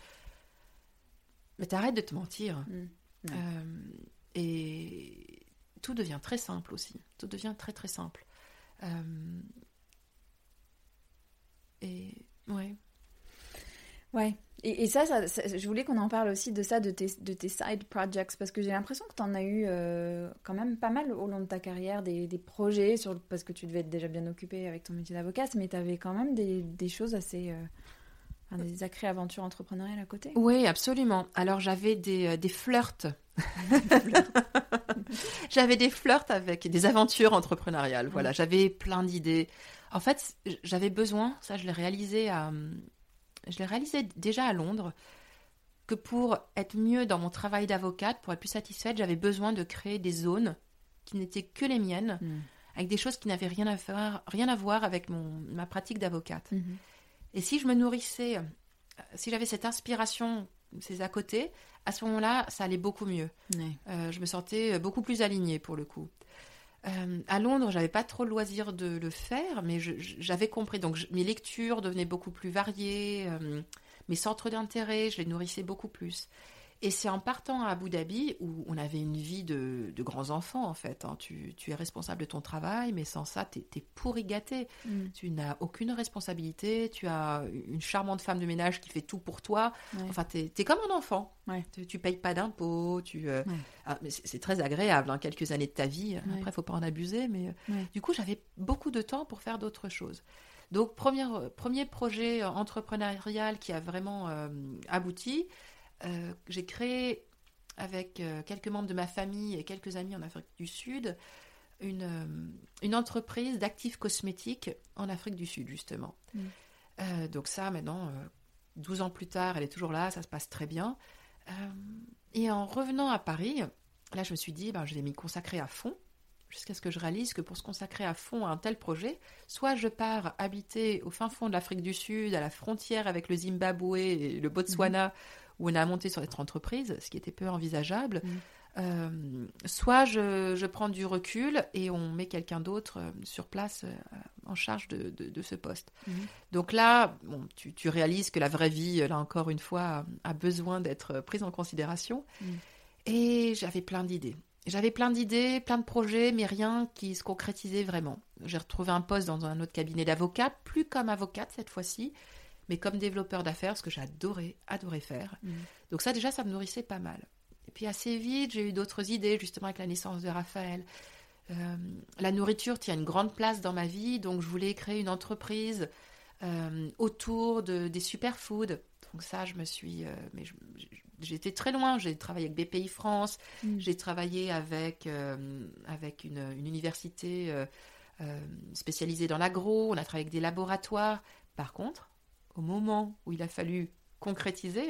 Mais t'arrêtes de te mentir. Mm. Euh, et tout devient très simple aussi. Tout devient très très simple. Euh, et ouais.
Ouais. Et, ça, je voulais qu'on en parle aussi de ça, de tes, de tes side projects, parce que j'ai l'impression que tu en as eu euh, quand même pas mal au long de ta carrière, des, des, projets, sur, parce que tu devais être déjà bien occupé avec ton métier d'avocate, mais tu avais quand même des, des choses assez... Euh, des sacrées aventures entrepreneuriales à côté.
Oui, absolument. Alors j'avais des, euh, des flirts. j'avais des flirts avec des aventures entrepreneuriales. Voilà, j'avais plein d'idées. En fait, j'avais besoin, ça je l'ai réalisé à je l'ai réalisé déjà à Londres, que pour être mieux dans mon travail d'avocate, pour être plus satisfaite, j'avais besoin de créer des zones qui n'étaient que les miennes, hmm. avec des choses qui n'avaient rien à faire, rien à voir avec mon, ma pratique d'avocate. Hmm. Et si je me nourrissais, euh, si j'avais cette inspiration, c'est à côté, à ce moment-là, ça allait beaucoup mieux. Euh, je me sentais beaucoup plus alignée pour le coup. Euh, à Londres, j'avais pas trop le loisir de le faire, mais j'avais compris. Donc mes lectures devenaient beaucoup plus variées, euh, mes centres d'intérêt, je les nourrissais beaucoup plus. Et c'est en partant à Abu Dhabi où on avait une vie de, grands enfants en fait. Hein. Tu, es responsable de ton travail, mais sans ça, tu es, pourri gâté. Mm. Tu n'as aucune responsabilité. Tu as une charmante femme de ménage qui fait tout pour toi. Enfin, tu es, comme un enfant. Tu, tu, payes pas d'impôts. Tu, euh, ah, c'est très agréable, hein, quelques années de ta vie. Après, faut pas en abuser, mais euh, du coup, j'avais beaucoup de temps pour faire d'autres choses. Donc, premier, premier projet entrepreneurial qui a vraiment euh, abouti, euh, j'ai créé avec euh, quelques membres de ma famille et quelques amis en Afrique du Sud une, euh, une entreprise d'actifs cosmétiques en Afrique du Sud, justement. Mm. donc ça, maintenant, 12 ans plus tard, elle est toujours là, ça se passe très bien. et en revenant à Paris, là, je me suis dit, ben, je vais m'y consacrer à fond jusqu'à ce que je réalise que pour se consacrer à fond à un tel projet, soit je pars habiter au fin fond de l'Afrique du Sud, à la frontière avec le Zimbabwe et le Botswana, mm-hmm. Où on a monté sur cette entreprise, ce qui était peu envisageable. Mm. Euh, soit je, prends du recul et on met quelqu'un d'autre euh, sur place euh, en charge de, ce poste. Mm-hmm. Donc là, bon, tu, réalises que la vraie vie, là encore une fois, a besoin d'être prise en considération. Mm. Et j'avais plein d'idées. j'avais plein d'idées, plein de projets, mais rien qui se concrétisait vraiment. J'ai retrouvé un poste dans un autre cabinet d'avocat, plus comme avocate cette fois-ci, mais comme développeur d'affaires, ce que j'adorais, adorais faire.
Mm.
Donc ça déjà, ça me nourrissait pas mal. Et puis assez vite, j'ai eu d'autres idées, justement avec la naissance de Raphaël. Euh, la nourriture tient une grande place dans ma vie, donc je voulais créer une entreprise euh, autour de, des superfoods. Donc ça, je me suis... euh, mais été très loin. J'ai travaillé avec BPI France,
Mm.
j'ai travaillé avec, avec une, une université spécialisée dans l'agro, on a travaillé avec des laboratoires. Par contre, au moment où il a fallu concrétiser.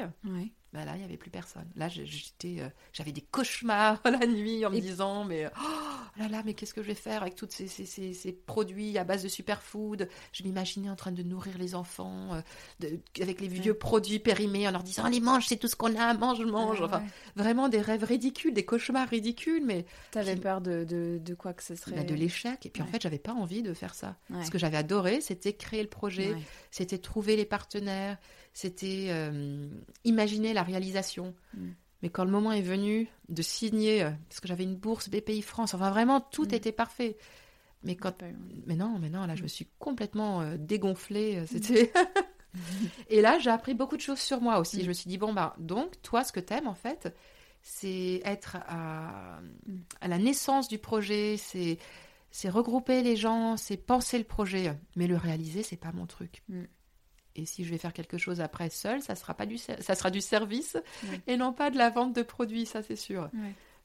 Bah là, il n'y avait plus personne. Là, j'étais, euh, j'avais des cauchemars la nuit en me
Et-
disant, mais oh là là, mais qu'est-ce que je vais faire avec tous ces, ces, ces- ces produits à base de superfood? Je m'imaginais en train de nourrir les enfants euh, de- avec les vieux produits périmés en leur disant, allez, mange, c'est tout ce qu'on a, mange, mange.
Ah,
Enfin,
ouais.
vraiment des rêves ridicules, des cauchemars ridicules, mais
T'avais
qui-
peur de, de, de quoi que ce serait?
Bah, de l'échec. Et puis en fait, j'avais pas envie de faire ça. Ce que j'avais adoré, c'était créer le projet, c'était trouver les partenaires, c'était euh, imaginer la réalisation.
Mm.
Mais quand le moment est venu de signer, euh, parce que j'avais une bourse BPI France, enfin vraiment tout
Mm.
était parfait. Mais quand,
eu-
mais non, mais non, là je
Mm.
me suis complètement euh, dégonflée. C'était. Et là j'ai appris beaucoup de choses sur moi aussi.
Mm.
Je me suis dit bon bah donc toi ce que t'aimes en fait, c'est être à,
Mm.
à la naissance du projet, c'est c'est regrouper les gens, c'est penser le projet, mais le réaliser c'est pas mon truc. Et si je vais faire quelque chose après seul, ça sera pas du ça sera du service et non pas de la vente de produits, ça c'est sûr.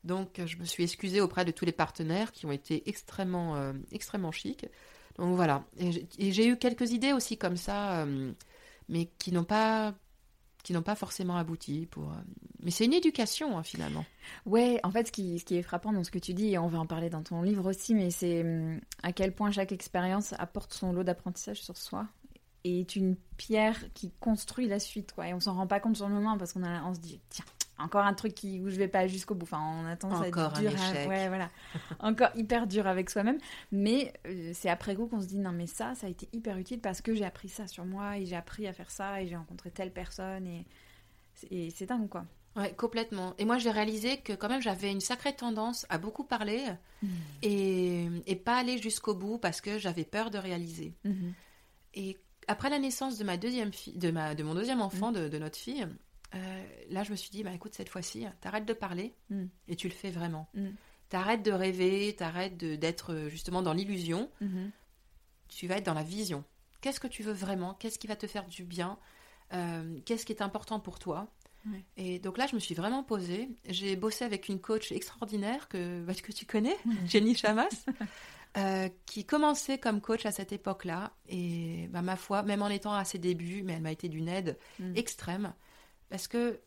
Donc je me suis excusée auprès de tous les partenaires qui ont été extrêmement euh, extrêmement chics. Donc voilà, et j'ai- et j'ai eu quelques idées aussi comme ça, euh, mais qui n'ont pas qui n'ont pas forcément abouti. Pour, euh, Mais c'est une éducation hein, finalement.
Ouais, en fait, ce qui, ce qui est frappant dans ce que tu dis, et on va en parler dans ton livre aussi, mais c'est hum, à quel point chaque expérience apporte son lot d'apprentissage sur soi et est une pierre qui construit la suite, quoi. Et on s'en rend pas compte sur le moment parce qu'on a, on se dit, tiens, encore un truc qui, où je vais pas jusqu'au bout. Enfin, on a tendance à
Encore
être
un
dur. à-
échec.
ouais, voilà. encore hyper dur avec soi-même. Mais euh, c'est après coup qu'on se dit, non, mais ça, ça a été hyper utile parce que j'ai appris ça sur moi et j'ai appris à faire ça et j'ai rencontré telle personne et, et c'est dingue, quoi.
Ouais, complètement. Et moi, j'ai réalisé que quand même, j'avais une sacrée tendance à beaucoup parler et, et pas aller jusqu'au bout parce que j'avais peur de réaliser.
Mhm.
Et après la naissance de ma deuxième fille, de ma, de mon deuxième enfant, de, de notre fille, euh, là, je me suis dit, bah écoute, cette fois-ci, t'arrêtes de parler
Mm.
et tu le fais vraiment.
Mm.
T'arrêtes de rêver, t'arrêtes d'être euh, justement dans l'illusion.
Mhm.
Tu vas être dans la vision. Qu'est-ce que tu veux vraiment? Qu'est-ce qui va te faire du bien? Euh, Qu'est-ce qui est important pour toi? Et donc là, je me suis vraiment posée. J'ai bossé avec une coach extraordinaire que, bah, que tu connais, Jenny Chamas, euh, qui commençait comme coach à cette époque-là. Et bah, ma foi, même en étant à ses débuts, mais elle m'a été d'une aide
Mm.
extrême. Parce que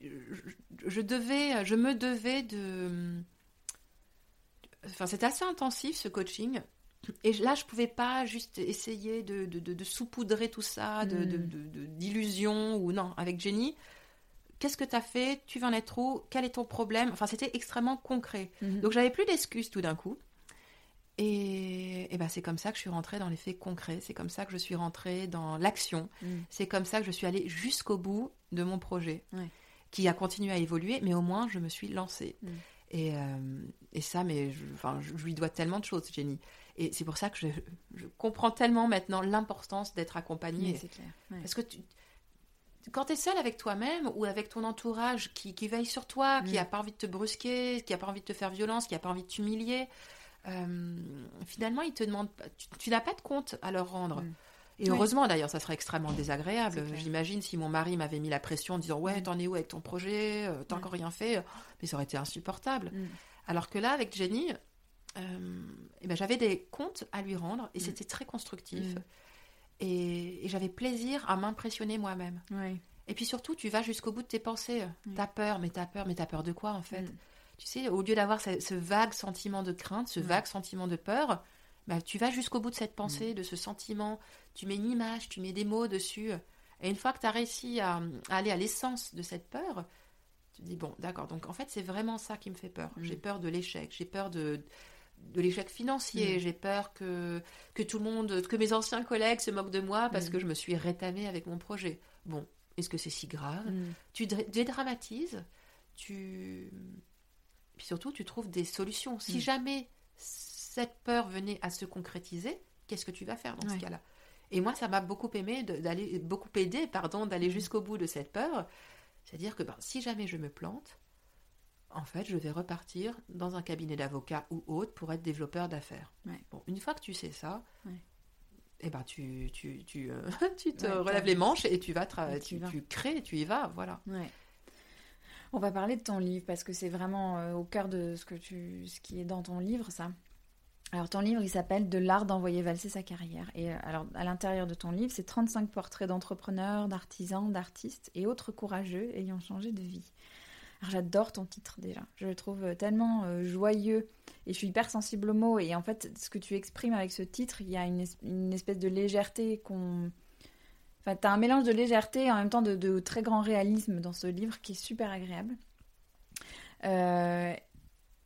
je, je devais, je me devais de. Enfin, c'était assez intensif ce coaching. Et là, je pouvais pas juste essayer de, de, de- de saupoudrer tout ça, de,
Mm.
d'illusions ou non. Avec Jenny, qu'est-ce que tu as fait? Tu vas en être où? Quel est ton problème? Enfin, c'était extrêmement concret.
Mhm.
Donc, j'avais plus d'excuses tout d'un coup. Et, et ben, c'est comme ça que je suis rentrée dans les faits concrets. C'est comme ça que je suis rentrée dans l'action.
Mhm.
C'est comme ça que je suis allée jusqu'au bout de mon projet,
Ouais.
qui a continué à évoluer, mais au moins je me suis lancée.
Mm.
Et, euh, et ça, mais je, enfin, je, lui dois tellement de choses, Jenny. Et c'est pour ça que je, je comprends tellement maintenant l'importance d'être accompagnée.
Oui, c'est clair. Ouais.
Parce que tu, quand tu es seule avec toi-même ou avec ton entourage qui, qui veille sur toi, qui
Mm.
a pas envie de te brusquer, qui a pas envie de te faire violence, qui a pas envie de t'humilier, euh, finalement, ils te demandent, tu, tu n'as pas de compte à leur rendre.
Mm.
Et heureusement d'ailleurs, ça serait extrêmement désagréable. J'imagine si mon mari m'avait mis la pression en disant ouais,
Mm.
t'en es où avec ton projet, Euh, t'as encore rien fait, mais ça aurait été insupportable.
Mm.
Alors que là, avec Jenny, euh, eh ben, j'avais des comptes à lui rendre et c'était très constructif. Et, et j'avais plaisir à m'impressionner moi-même. Et puis surtout, tu vas jusqu'au bout de tes pensées.
Mm.
T'as peur, mais t'as peur, mais t'as peur de quoi en fait?
Mm.
Tu sais, au lieu d'avoir ce, ce vague sentiment de crainte, ce
Ouais.
vague sentiment de peur, bah, tu vas jusqu'au bout de cette pensée, de ce sentiment. Tu mets une image, tu mets des mots dessus. Et une fois que tu as réussi à, à aller à l'essence de cette peur, tu te dis bon, d'accord. Donc en fait, c'est vraiment ça qui me fait peur.
Mm.
J'ai peur de l'échec. J'ai peur de de l'échec financier,
Mm.
j'ai peur que, que tout le monde, que mes anciens collègues se moquent de moi parce
Mm.
que je me suis rétamée avec mon projet. Bon, est-ce que c'est si grave?
Mm.
tu dra- dédramatises, tu... puis surtout, tu trouves des solutions. Si mm. jamais cette peur venait à se concrétiser, qu'est-ce que tu vas faire dans ce cas-là? Et moi, ça m'a beaucoup aimé d'aller, beaucoup aidé, pardon, d'aller mm. jusqu'au bout de cette peur. C'est-à-dire que ben, si jamais je me plante, en fait, je vais repartir dans un cabinet d'avocat ou autre pour être développeur d'affaires. Bon, une fois que tu sais ça, eh ben tu, tu, tu, euh, tu te relèves les manches et tu vas, tu, tu, crées, tu y vas, voilà.
On va parler de ton livre parce que c'est vraiment euh, au cœur de ce, que tu, ce qui est dans ton livre, ça. Alors ton livre, il s'appelle De l'art d'envoyer valser sa carrière. Et euh, alors à l'intérieur de ton livre, c'est 35 portraits d'entrepreneurs, d'artisans, d'artistes et autres courageux ayant changé de vie. Alors j'adore ton titre déjà. Je le trouve tellement joyeux et je suis hyper sensible aux mots. Et en fait, ce que tu exprimes avec ce titre, il y a une, espèce de légèreté qu'on. Enfin, tu as un mélange de légèreté et en même temps de, très grand réalisme dans ce livre qui est super agréable. Euh,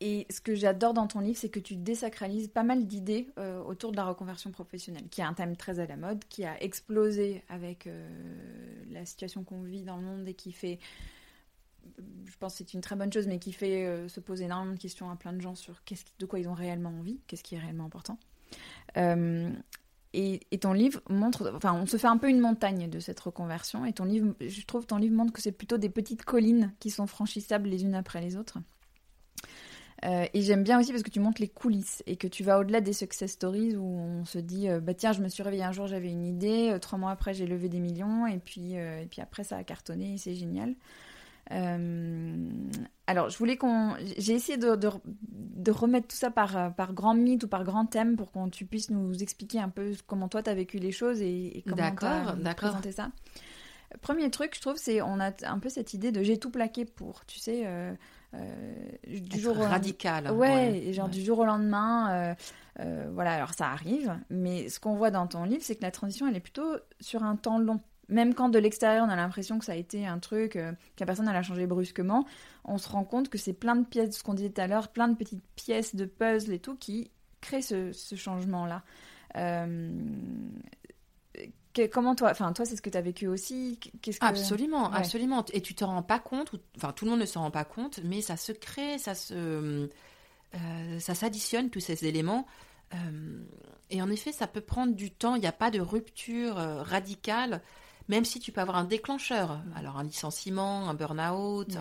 et ce que j'adore dans ton livre, c'est que tu désacralises pas mal d'idées euh, autour de la reconversion professionnelle, qui est un thème très à la mode, qui a explosé avec euh, la situation qu'on vit dans le monde et qui fait je pense que c'est une très bonne chose, mais qui fait se poser énormément de questions à plein de gens sur de quoi ils ont réellement envie, qu'est-ce qui est réellement important. Euh, et, ton livre montre, enfin, on se fait un peu une montagne de cette reconversion. Et ton livre, je trouve, ton livre montre que c'est plutôt des petites collines qui sont franchissables les unes après les autres. Euh, et j'aime bien aussi parce que tu montres les coulisses et que tu vas au-delà des success stories où on se dit bah tiens je me suis réveillée un jour j'avais une idée trois mois après j'ai levé des millions et puis et puis après ça a cartonné c'est génial. Euh, alors, je voulais qu'on. J'ai essayé de, de, remettre tout ça par, par grand mythe ou par grand thème pour qu'on tu puisses nous expliquer un peu comment toi tu as vécu les choses et, comment tu as présenté ça. Premier truc, je trouve, c'est on a un peu cette idée de j'ai tout plaqué pour, tu sais, euh, euh,
du jour au radical.
Ouais, genre du jour au lendemain. voilà, alors ça arrive, mais ce qu'on voit dans ton livre, c'est que la transition, elle est plutôt sur un temps long même quand de l'extérieur on a l'impression que ça a été un truc, euh, que la personne elle a changé brusquement, on se rend compte que c'est plein de pièces, ce qu'on disait tout à l'heure, plein de petites pièces de puzzle et tout qui créent ce, changement-là. Euh, comment toi, enfin toi c'est ce que tu as vécu aussi
Qu'est-ce que... Absolument, absolument. Et tu te rends pas compte, enfin tout le monde ne se rend pas compte, mais ça se crée, ça se, euh, ça s'additionne tous ces éléments. et en effet, ça peut prendre du temps. Il n'y a pas de rupture radicale même si tu peux avoir un déclencheur, alors un licenciement, un burn-out,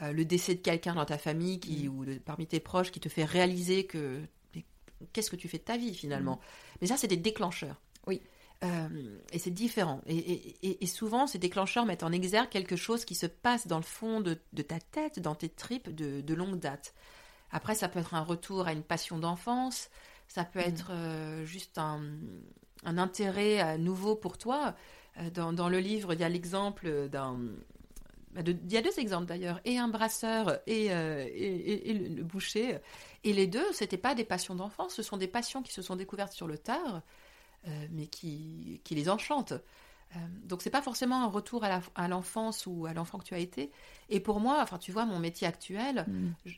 euh, le décès de quelqu'un dans ta famille qui, mm. ou parmi tes proches qui te fait réaliser que qu'est-ce que tu fais de ta vie finalement. Mm. Mais ça, c'est des déclencheurs.
Oui.
Euh, et c'est différent. Et, souvent, ces déclencheurs mettent en exergue quelque chose qui se passe dans le fond de, ta tête, dans tes tripes de, longue date. Après, ça peut être un retour à une passion d'enfance, ça peut mm. être euh, juste un, un intérêt nouveau pour toi. Euh, dans, le livre, il y a l'exemple d'un bah, il y a deux exemples d'ailleurs, et un brasseur et, euh, et, le, boucher. Et les deux, c'était pas des passions d'enfance, ce sont des passions qui se sont découvertes sur le tard, euh, mais qui, qui, les enchantent. Euh, donc c'est pas forcément un retour à l'enfance ou à l'enfant que tu as été. Et pour moi, enfin tu vois, mon métier actuel, mm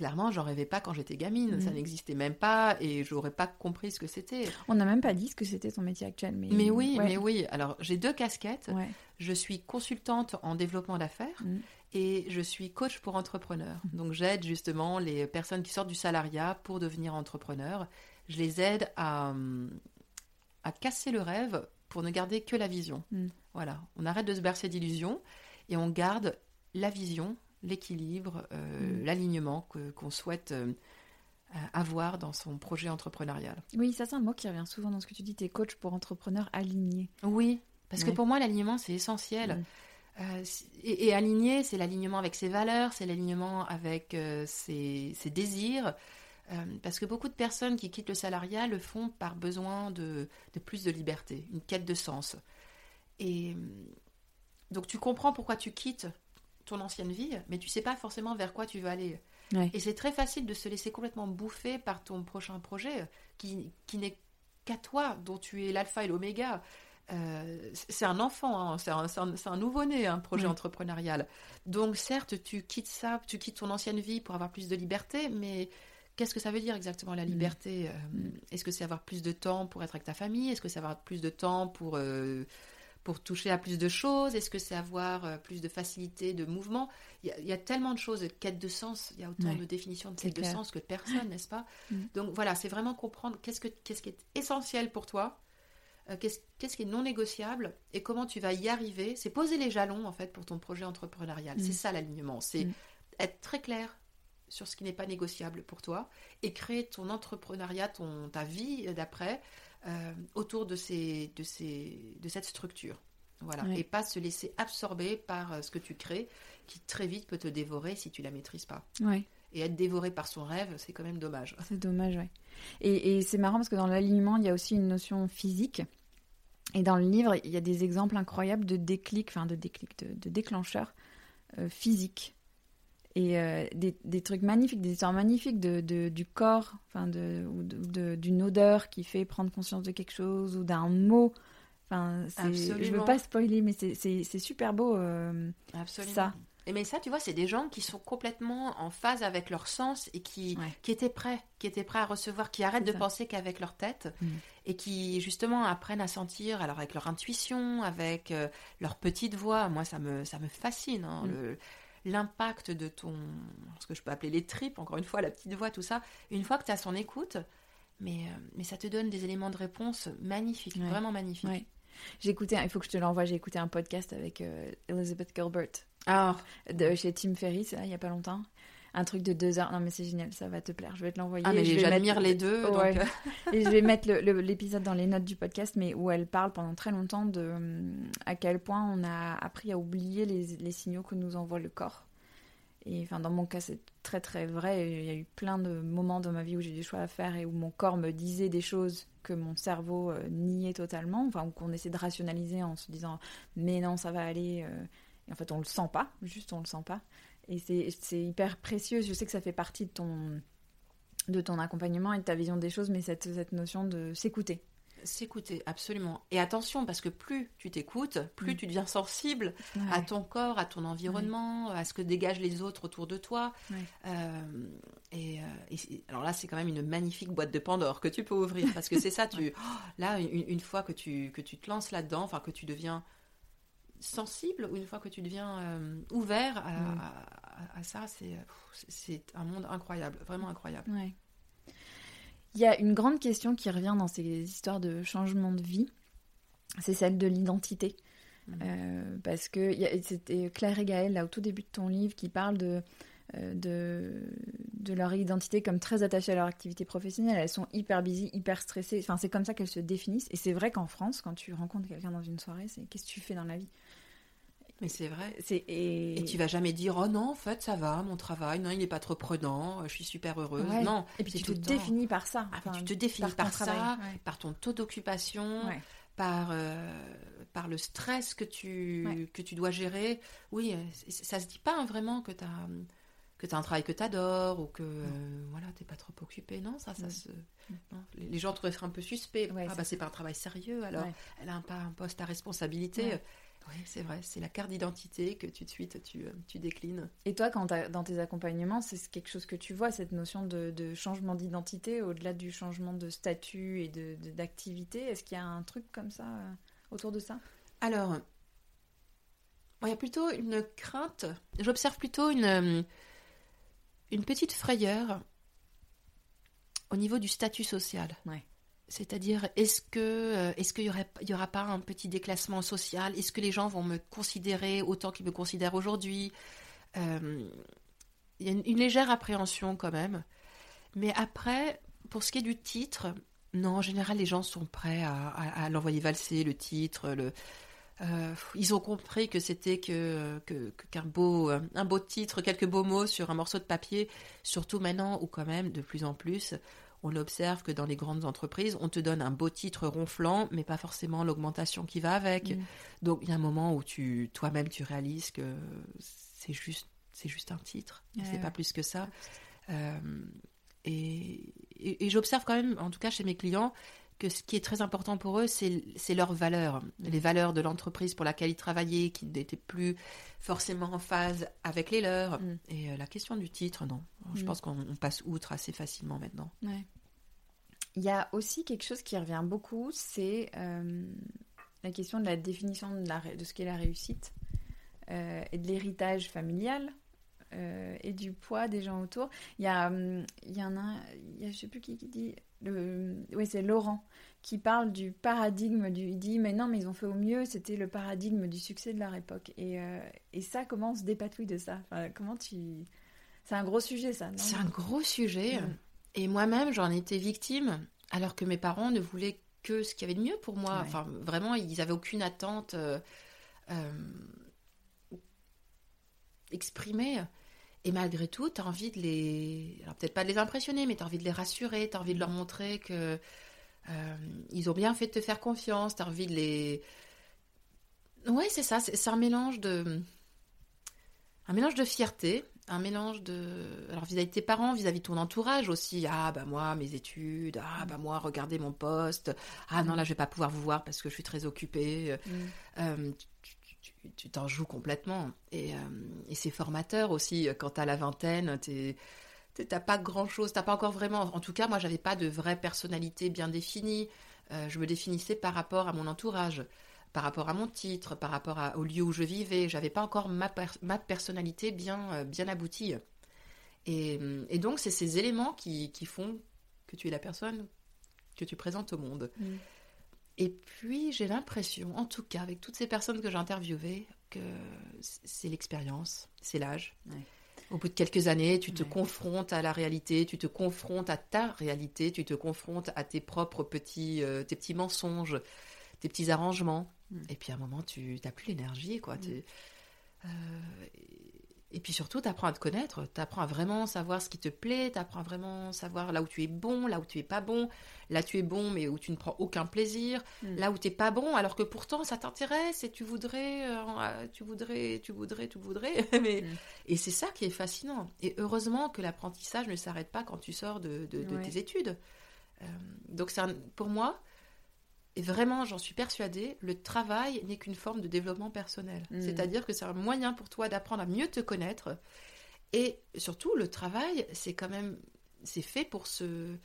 clairement, j'en rêvais pas quand j'étais gamine. Ça mm. n'existait même pas et j'aurais pas compris ce que c'était.
On n'a même pas dit ce que c'était ton métier actuel.
Mais, mais oui, mais oui. Alors, j'ai deux casquettes. Je suis consultante en développement d'affaires mm. et je suis coach pour entrepreneurs. Mm. Donc, j'aide justement les personnes qui sortent du salariat pour devenir entrepreneurs. Je les aide à, à casser le rêve pour ne garder que la vision. Voilà. On arrête de se bercer d'illusions et on garde la vision l'équilibre, euh, mm. l'alignement qu'on souhaite euh, avoir dans son projet entrepreneurial.
Oui, ça c'est un mot qui revient souvent dans ce que tu dis, tu es coach pour entrepreneurs alignés.
Oui, parce que pour moi l'alignement c'est essentiel. Mm. Euh, et, aligné, c'est l'alignement avec ses valeurs, c'est l'alignement avec ses, désirs. parce que beaucoup de personnes qui quittent le salariat le font par besoin de, de plus de liberté, une quête de sens. Et donc tu comprends pourquoi tu quittes ton ancienne vie, mais tu sais pas forcément vers quoi tu veux aller. Et c'est très facile de se laisser complètement bouffer par ton prochain projet, qui, qui n'est qu'à toi, dont tu es l'alpha et l'oméga. Euh, c'est un enfant, hein, c'est un, un nouveau-né, un projet entrepreneurial. Donc certes, tu quittes ça, tu quittes ton ancienne vie pour avoir plus de liberté, mais qu'est-ce que ça veut dire exactement la mm. liberté euh, mm. Est-ce que c'est avoir plus de temps pour être avec ta famille? Est-ce que c'est avoir plus de temps pour... Euh, pour toucher à plus de choses? Est-ce que c'est avoir euh, plus de facilité de mouvement? Il y, a, tellement de choses, de quête de sens, il y a autant de définitions de quête de sens que de personnes, n'est-ce pas? Mm. Donc voilà, c'est vraiment comprendre qu'est-ce, que, qu'est-ce qui est essentiel pour toi, euh, qu'est-ce, qu'est-ce qui est non négociable et comment tu vas y arriver. C'est poser les jalons en fait pour ton projet entrepreneurial. Mm. C'est ça l'alignement, c'est mm. être très clair sur ce qui n'est pas négociable pour toi et créer ton entrepreneuriat, ton, ta vie d'après euh, autour de, ces, de, ces, de cette structure. Voilà. Et pas se laisser absorber par euh, ce que tu crées, qui très vite peut te dévorer si tu la maîtrises pas.
Ouais.
Et être dévoré par son rêve, c'est quand même dommage.
C'est dommage, oui. Et, et c'est marrant parce que dans l'alignement, il y a aussi une notion physique. Et dans le livre, il y a des exemples incroyables de déclics, enfin de déclics, de, de déclencheurs euh, physiques. Et euh, des, des, trucs magnifiques, des histoires magnifiques de, de du corps, enfin de, d'une odeur qui fait prendre conscience de quelque chose ou d'un mot Enfin, je veux pas spoiler, mais c'est super beau. Euh, Absolument. Ça.
Et mais ça, tu vois, c'est des gens qui sont complètement en phase avec leur sens et qui, qui étaient prêts, qui étaient prêts à recevoir, qui arrêtent de penser qu'avec leur tête mm. et qui justement apprennent à sentir, alors avec leur intuition, avec euh, leur petite voix. Moi, ça me, ça me fascine. Hein, mm. L'impact de ton, ce que je peux appeler les tripes, encore une fois, la petite voix, tout ça. Une fois que tu as son écoute, mais, euh, mais ça te donne des éléments de réponse magnifiques, vraiment magnifiques.
Écouté, il faut que je te l'envoie, j'ai écouté un podcast avec euh, Elizabeth Gilbert.
Ah.
De, chez Tim Ferriss, il y a pas longtemps. Un truc de deux heures. Non, mais c'est génial, ça va te plaire. Je vais te l'envoyer.
Ah, mais j'admire mettre... les deux. Euh.
et je vais mettre l'épisode dans les notes du podcast, mais où elle parle pendant très longtemps de à quel point on a appris à oublier les, les signaux que nous envoie le corps. Et enfin, dans mon cas, c'est très très vrai. Il y a eu plein de moments dans ma vie où j'ai des choix à faire et où mon corps me disait des choses que mon cerveau euh, niait totalement, enfin, ou qu'on essaie de rationaliser en se disant mais non, ça va aller. Euh, et en fait, on le sent pas, juste on le sent pas. Et c'est hyper précieux. Je sais que ça fait partie de ton, de ton accompagnement et de ta vision des choses, mais cette, cette notion de s'écouter.
S'écouter, absolument. Et attention, parce que plus tu t'écoutes, plus mm. tu deviens sensible à ton corps, à ton environnement, à ce que dégagent les autres autour de toi. Euh, et, alors là, c'est quand même une magnifique boîte de Pandore que tu peux ouvrir, parce que c'est ça, tu, oh, là, une, fois que tu, que tu te lances là-dedans, enfin que tu deviens sensible, ou une fois que tu deviens euh, ouvert à, à ça, c'est un monde incroyable, vraiment incroyable.
Il y a une grande question qui revient dans ces histoires de changement de vie, c'est celle de l'identité. Mmh. Euh, parce que c'était Claire et Gaël, là, au tout début de ton livre, qui parle de, euh, de, de, leur identité comme très attachée à leur activité professionnelle. Elles sont hyper busy, hyper stressées. Enfin, c'est comme ça qu'elles se définissent. Et c'est vrai qu'en France, quand tu rencontres quelqu'un dans une soirée, c'est qu'est-ce que tu fais dans la vie?
Mais c'est vrai. Et... et... tu vas jamais dire oh non en fait ça va mon travail non il n'est pas trop prenant je suis super heureuse. Non
et puis tu te définis par ça.
Ah, tu te définis par, ça par ton taux d'occupation par euh, par le stress que tu que tu dois gérer. Oui ça se dit pas hein, vraiment que tu as que tu as un travail que tu adores ou que euh, voilà t'es pas trop occupé non ça ça se les gens trouveraient un peu suspect. Ah bah c'est pas un travail sérieux alors elle a un, pas un poste à responsabilité oui, c'est vrai, c'est la carte d'identité que tout de suite tu, euh, tu déclines.
Et toi, quand dans tes accompagnements, c'est quelque chose que tu vois, cette notion de, changement d'identité, au-delà du changement de statut et d'activité de, Est-ce qu'il y a un truc comme ça euh, autour de ça?
Alors, il y a plutôt une crainte, j'observe plutôt une, euh, une petite frayeur au niveau du statut social.
Ouais.
C'est-à-dire, est-ce que euh, est-ce qu'il y aura pas un petit déclassement social? Est-ce que les gens vont me considérer autant qu'ils me considèrent aujourd'hui? Euh, Il y a une, légère appréhension quand même. Mais après, pour ce qui est du titre, non, en général, les gens sont prêts à, l'envoyer valser, le titre, le, euh, ils ont compris que c'était que qu'un beau un beau titre, quelques beaux mots sur un morceau de papier. Surtout maintenant où quand même de plus en plus on observe que dans les grandes entreprises, on te donne un beau titre ronflant, mais pas forcément l'augmentation qui va avec. Mm. Donc il y a un moment où tu toi-même tu réalises que c'est juste c'est juste un titre, c'est pas plus que ça. Euh, et, j'observe quand même, en tout cas chez mes clients, que ce qui est très important pour eux, c'est leurs valeurs, mm. les valeurs de l'entreprise pour laquelle ils travaillaient, qui n'étaient plus forcément en phase avec les leurs. Mm. Et euh, la question du titre, non. Je pense qu'on passe outre assez facilement maintenant.
Il y a aussi quelque chose qui revient beaucoup, c'est euh, la question de la définition de, la, de ce qu'est la réussite euh, et de l'héritage familial euh, et du poids des gens autour. Il y a, hum, il y en a, il y a, je sais plus qui, qui dit, le, oui c'est Laurent qui parle du paradigme du, il dit mais non mais ils ont fait au mieux, c'était le paradigme du succès de leur époque et, euh, et ça comment on se dépatouille de ça? Enfin, Comment tu, c'est un gros sujet ça.
C'est un gros sujet et moi-même j'en étais victime alors que mes parents ne voulaient que ce qu'il y avait de mieux pour moi. Enfin, vraiment, ils avaient aucune attente euh, euh, exprimée. Et malgré tout, tu as envie de les. Alors, peut-être pas de les impressionner, mais tu as envie de les rassurer, tu as envie de leur montrer que. Euh, ils ont bien fait de te faire confiance, tu as envie de les. Ouais, c'est ça, c'est un mélange de. Un mélange de fierté, un mélange de. Alors vis-à-vis de tes parents, vis-à-vis de ton entourage aussi. Ah bah moi, mes études. Ah bah moi, regardez mon poste. Ah non, là, je vais pas pouvoir vous voir parce que je suis très occupée. Mm. Euh, tu t'en joues complètement. Et, euh, c'est formateur aussi. Quand t'as la vingtaine, t'es t'as pas grand chose, t'as pas encore vraiment. En tout cas, moi, j'avais pas de vraie personnalité bien définie. Euh, je me définissais par rapport à mon entourage par rapport à mon titre, par rapport au lieu où je vivais. J'avais pas encore ma, personnalité bien, euh, bien aboutie. Et, donc, c'est ces éléments qui, font que tu es la personne que tu présentes au monde. Mm. Et puis, j'ai l'impression, en tout cas, avec toutes ces personnes que j'ai interviewées, que c'est l'expérience, c'est l'âge. Au bout de quelques années, tu te confrontes à la réalité, tu te confrontes à ta réalité, tu te confrontes à tes propres petits, euh, tes petits mensonges, tes petits arrangements. Mm. Et puis à un moment, tu n'as plus l'énergie, quoi. Mm. Euh, et puis surtout, tu apprends à te connaître, tu apprends à vraiment savoir ce qui te plaît, tu apprends à vraiment savoir là où tu es bon, là où tu es pas bon, là tu es bon mais où tu ne prends aucun plaisir, mm. là où tu pas bon alors que pourtant ça t'intéresse et tu voudrais, euh, tu voudrais, tu voudrais, tu voudrais. mais... Et c'est ça qui est fascinant. Et heureusement que l'apprentissage ne s'arrête pas quand tu sors de, tes études. Euh, donc c'est pour moi, et vraiment, j'en suis persuadée, le travail n'est qu'une forme de développement personnel. Mm. C'est-à-dire que c'est un moyen pour toi d'apprendre à mieux te connaître. Et surtout, le travail, c'est quand même, c'est fait pour se,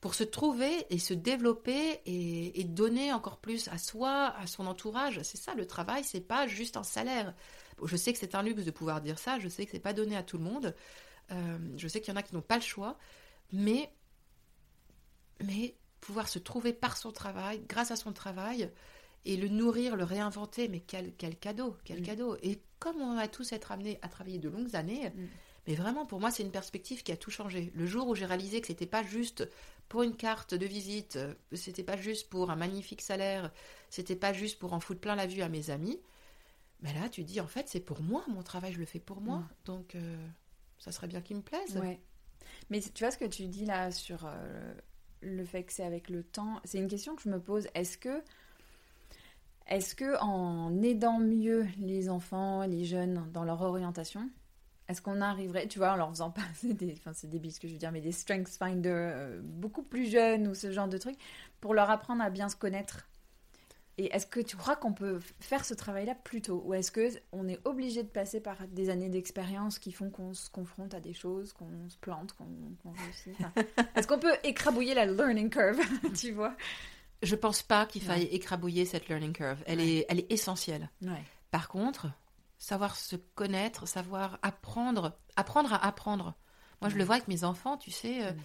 pour se trouver et se développer et, donner encore plus à soi, à son entourage. C'est ça, le travail, c'est pas juste un salaire. Je sais que c'est un luxe de pouvoir dire ça, je sais que c'est pas donné à tout le monde. Euh, je sais qu'il y en a qui n'ont pas le choix, mais, mais pouvoir se trouver par son travail, grâce à son travail, et le nourrir, le réinventer, mais quel, quel cadeau, quel mm. cadeau. Et comme on va tous être amenés à travailler de longues années, mm. mais vraiment pour moi c'est une perspective qui a tout changé. Le jour où j'ai réalisé que c'était pas juste pour une carte de visite, c'était pas juste pour un magnifique salaire, c'était pas juste pour en foutre plein la vue à mes amis, mais là tu dis en fait c'est pour moi, mon travail je le fais pour moi, mm. donc euh, ça serait bien qu'il me plaise.
Ouais. Mais tu vois ce que tu dis là sur euh, le fait que c'est avec le temps, c'est une question que je me pose. Est-ce que, est-ce que en aidant mieux les enfants, les jeunes dans leur orientation, est-ce qu'on arriverait, tu vois, en leur faisant passer des, enfin c'est débile ce que je veux dire, mais des strengths finder euh, beaucoup plus jeunes ou ce genre de trucs, pour leur apprendre à bien se connaître? Et est-ce que tu crois qu'on peut faire ce travail-là plus tôt? Ou est-ce qu'on est obligé de passer par des années d'expérience qui font qu'on se confronte à des choses, qu'on se plante, qu'on réussit? Est-ce qu'on peut écrabouiller la learning curve, tu vois?
Je pense pas qu'il faille écrabouiller cette learning curve. Elle, est, elle est essentielle. Par contre, savoir se connaître, savoir apprendre, apprendre à apprendre. Moi, je le vois avec mes enfants, tu sais. Euh, mm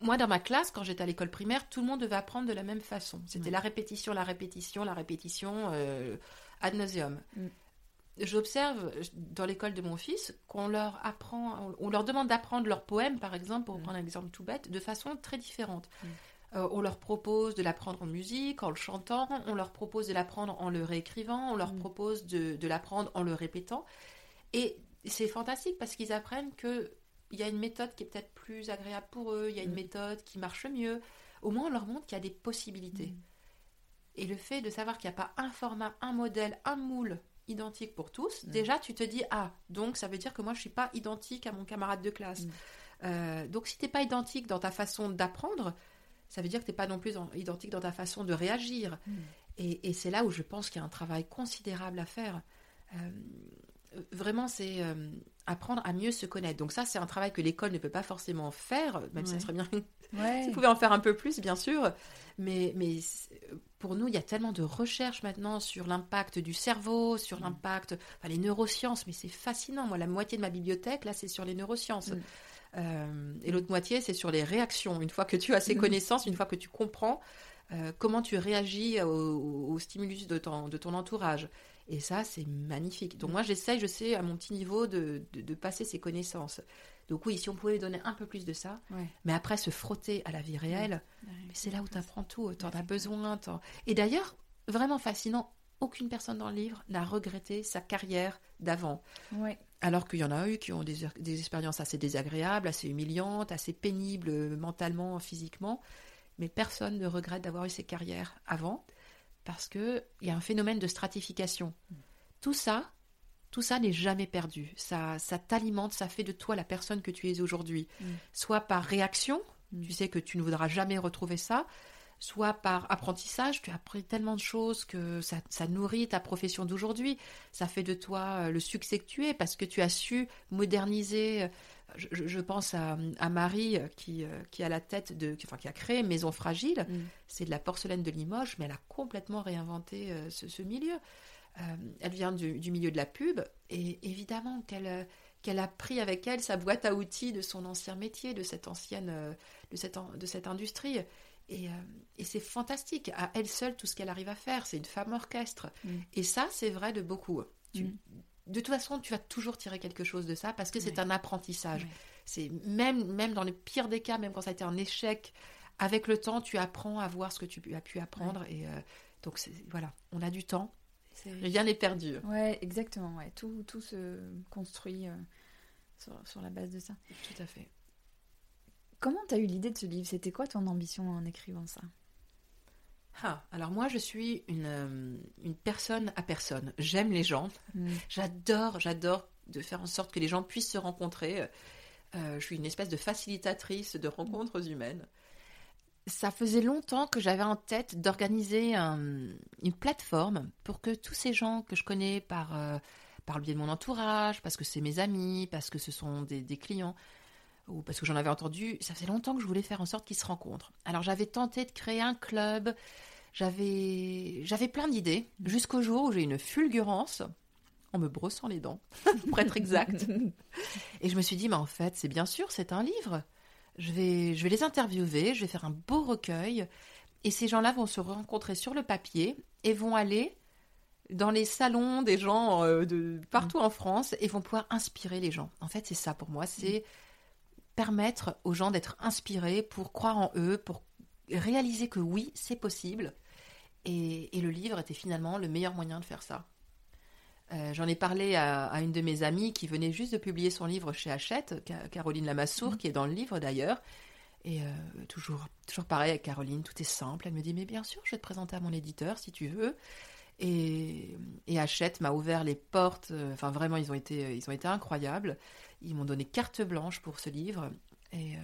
moi, dans ma classe, quand j'étais à l'école primaire, tout le monde devait apprendre de la même façon. C'était la répétition, la répétition, la répétition euh, ad nauseum. Mm. J'observe dans l'école de mon fils qu'on leur apprend, on leur demande d'apprendre leur poème, par exemple, pour mm. prendre un exemple tout bête, de façon très différente. Mm. Euh, on leur propose de l'apprendre en musique, en le chantant, on leur propose de l'apprendre en le réécrivant, on leur propose de, de l'apprendre en le répétant. Et c'est fantastique parce qu'ils apprennent que il y a une méthode qui est peut-être plus agréable pour eux, il y a une mm. méthode qui marche mieux. Au moins, on leur montre qu'il y a des possibilités. Mm. Et le fait de savoir qu'il n'y a pas un format, un modèle, un moule identique pour tous, mm. déjà tu te dis ah donc ça veut dire que moi je suis pas identique à mon camarade de classe. Euh, donc si tu n'es pas identique dans ta façon d'apprendre, ça veut dire que tu n'es pas non plus identique dans ta façon de réagir. Et, c'est là où je pense qu'il y a un travail considérable à faire. Euh, vraiment, c'est euh, apprendre à mieux se connaître. Donc ça, c'est un travail que l'école ne peut pas forcément faire, même si ça serait bien
Ouais.
si pouvait en faire un peu plus, bien sûr. Mais, mais pour nous, il y a tellement de recherches maintenant sur l'impact du cerveau, sur
Mm.
l'impact, enfin, les neurosciences, mais c'est fascinant. Moi, la moitié de ma bibliothèque, là, c'est sur les neurosciences.
Mm.
Euh, et l'autre moitié, c'est sur les réactions. Une fois que tu as ces
Mm.
connaissances, une fois que tu comprends euh, comment tu réagis au, au stimulus de ton, de ton entourage. Et ça, c'est magnifique. Donc moi, j'essaye, je sais, à mon petit niveau, de, de, de passer ces connaissances. Donc oui, si on pouvait donner un peu plus de ça,
Ouais.
mais après se frotter à la vie réelle,
Ouais.
mais c'est là où tu apprends tout, tu en as besoin. Et d'ailleurs, vraiment fascinant, aucune personne dans le livre n'a regretté sa carrière d'avant.
Ouais.
Alors qu'il y en a eu qui ont des, des expériences assez désagréables, assez humiliantes, assez pénibles euh, mentalement, physiquement, mais personne ne regrette d'avoir eu ces carrières avant, parce qu'il y a un phénomène de stratification. Tout ça, tout ça n'est jamais perdu. Ça, ça t'alimente, ça fait de toi la personne que tu es aujourd'hui.
Mm.
Soit par réaction,
Mm.
tu sais que tu ne voudras jamais retrouver ça, soit par apprentissage, tu as appris tellement de choses que ça, ça nourrit ta profession d'aujourd'hui. Ça fait de toi euh, le succès que tu es parce que tu as su moderniser. Je, pense à, à Marie euh, qui, euh, qui a la tête de, qui- enfin qui a créé Maison Fragile.
Mm.
C'est de la porcelaine de Limoges, mais elle a complètement réinventé euh, ce, ce milieu. Euh, elle vient du, du milieu de la pub et évidemment qu'elle qu'elle a pris avec elle sa boîte à outils de son ancien métier, de cette ancienne, de cette, en- de cette industrie. Et, et c'est fantastique. À elle seule, tout ce qu'elle arrive à faire, c'est une femme orchestre.
Mm.
Et ça, c'est vrai de beaucoup. Tu-
Mm.
De toute façon, tu vas toujours tirer quelque chose de ça parce que c'est un apprentissage. C'est même, même dans le pire des cas, même quand ça a été un échec, avec le temps, tu apprends à voir ce que tu as pu apprendre. Et euh, donc, voilà, on a du temps. Rien n'est perdu.
Ouais, exactement. Ouais. Tout, tout se construit euh, sur, sur la base de ça.
Tout à fait.
Comment t'as eu l'idée de ce livre? C'était quoi ton ambition en écrivant ça?
Ah, alors moi, je suis une, euh, une personne à personne. J'aime les gens.
Mm.
J'adore, j'adore de faire en sorte que les gens puissent se rencontrer. Euh, je suis une espèce de facilitatrice de rencontres humaines. Ça faisait longtemps que j'avais en tête d'organiser un- une plateforme pour que tous ces gens que je connais par, euh, par le biais de mon entourage, parce que c'est mes amis, parce que ce sont des, des clients, ou parce que j'en avais entendu, ça faisait longtemps que je voulais faire en sorte qu'ils se rencontrent. Alors j'avais tenté de créer un club, j'avais j'avais plein d'idées, jusqu'au jour où j'ai une fulgurance en me brossant les dents, pour être exact. Et je me suis dit, mais en fait, c'est bien sûr, c'est un livre. Je vais, je vais les interviewer, je vais faire un beau recueil, et ces gens-là vont se rencontrer sur le papier et vont aller dans les salons des gens euh, partout en France et vont pouvoir inspirer les gens. En fait, c'est ça pour moi, c'est permettre aux gens d'être inspirés pour croire en eux, pour réaliser que oui, c'est possible. Et, et le livre était finalement le meilleur moyen de faire ça. Euh, J'en ai parlé à, à une de mes amies qui venait juste de publier son livre chez Hachette, Ca- Caroline Lamassoure, qui est dans le livre d'ailleurs. Et euh, toujours, toujours pareil avec Caroline, tout est simple. Elle me dit, mais bien sûr, je vais te présenter à mon éditeur si tu veux. Et, et Hachette m'a ouvert les portes. euh, Enfin, vraiment, ils ont été, ils ont été incroyables. Ils m'ont donné carte blanche pour ce livre. Et euh,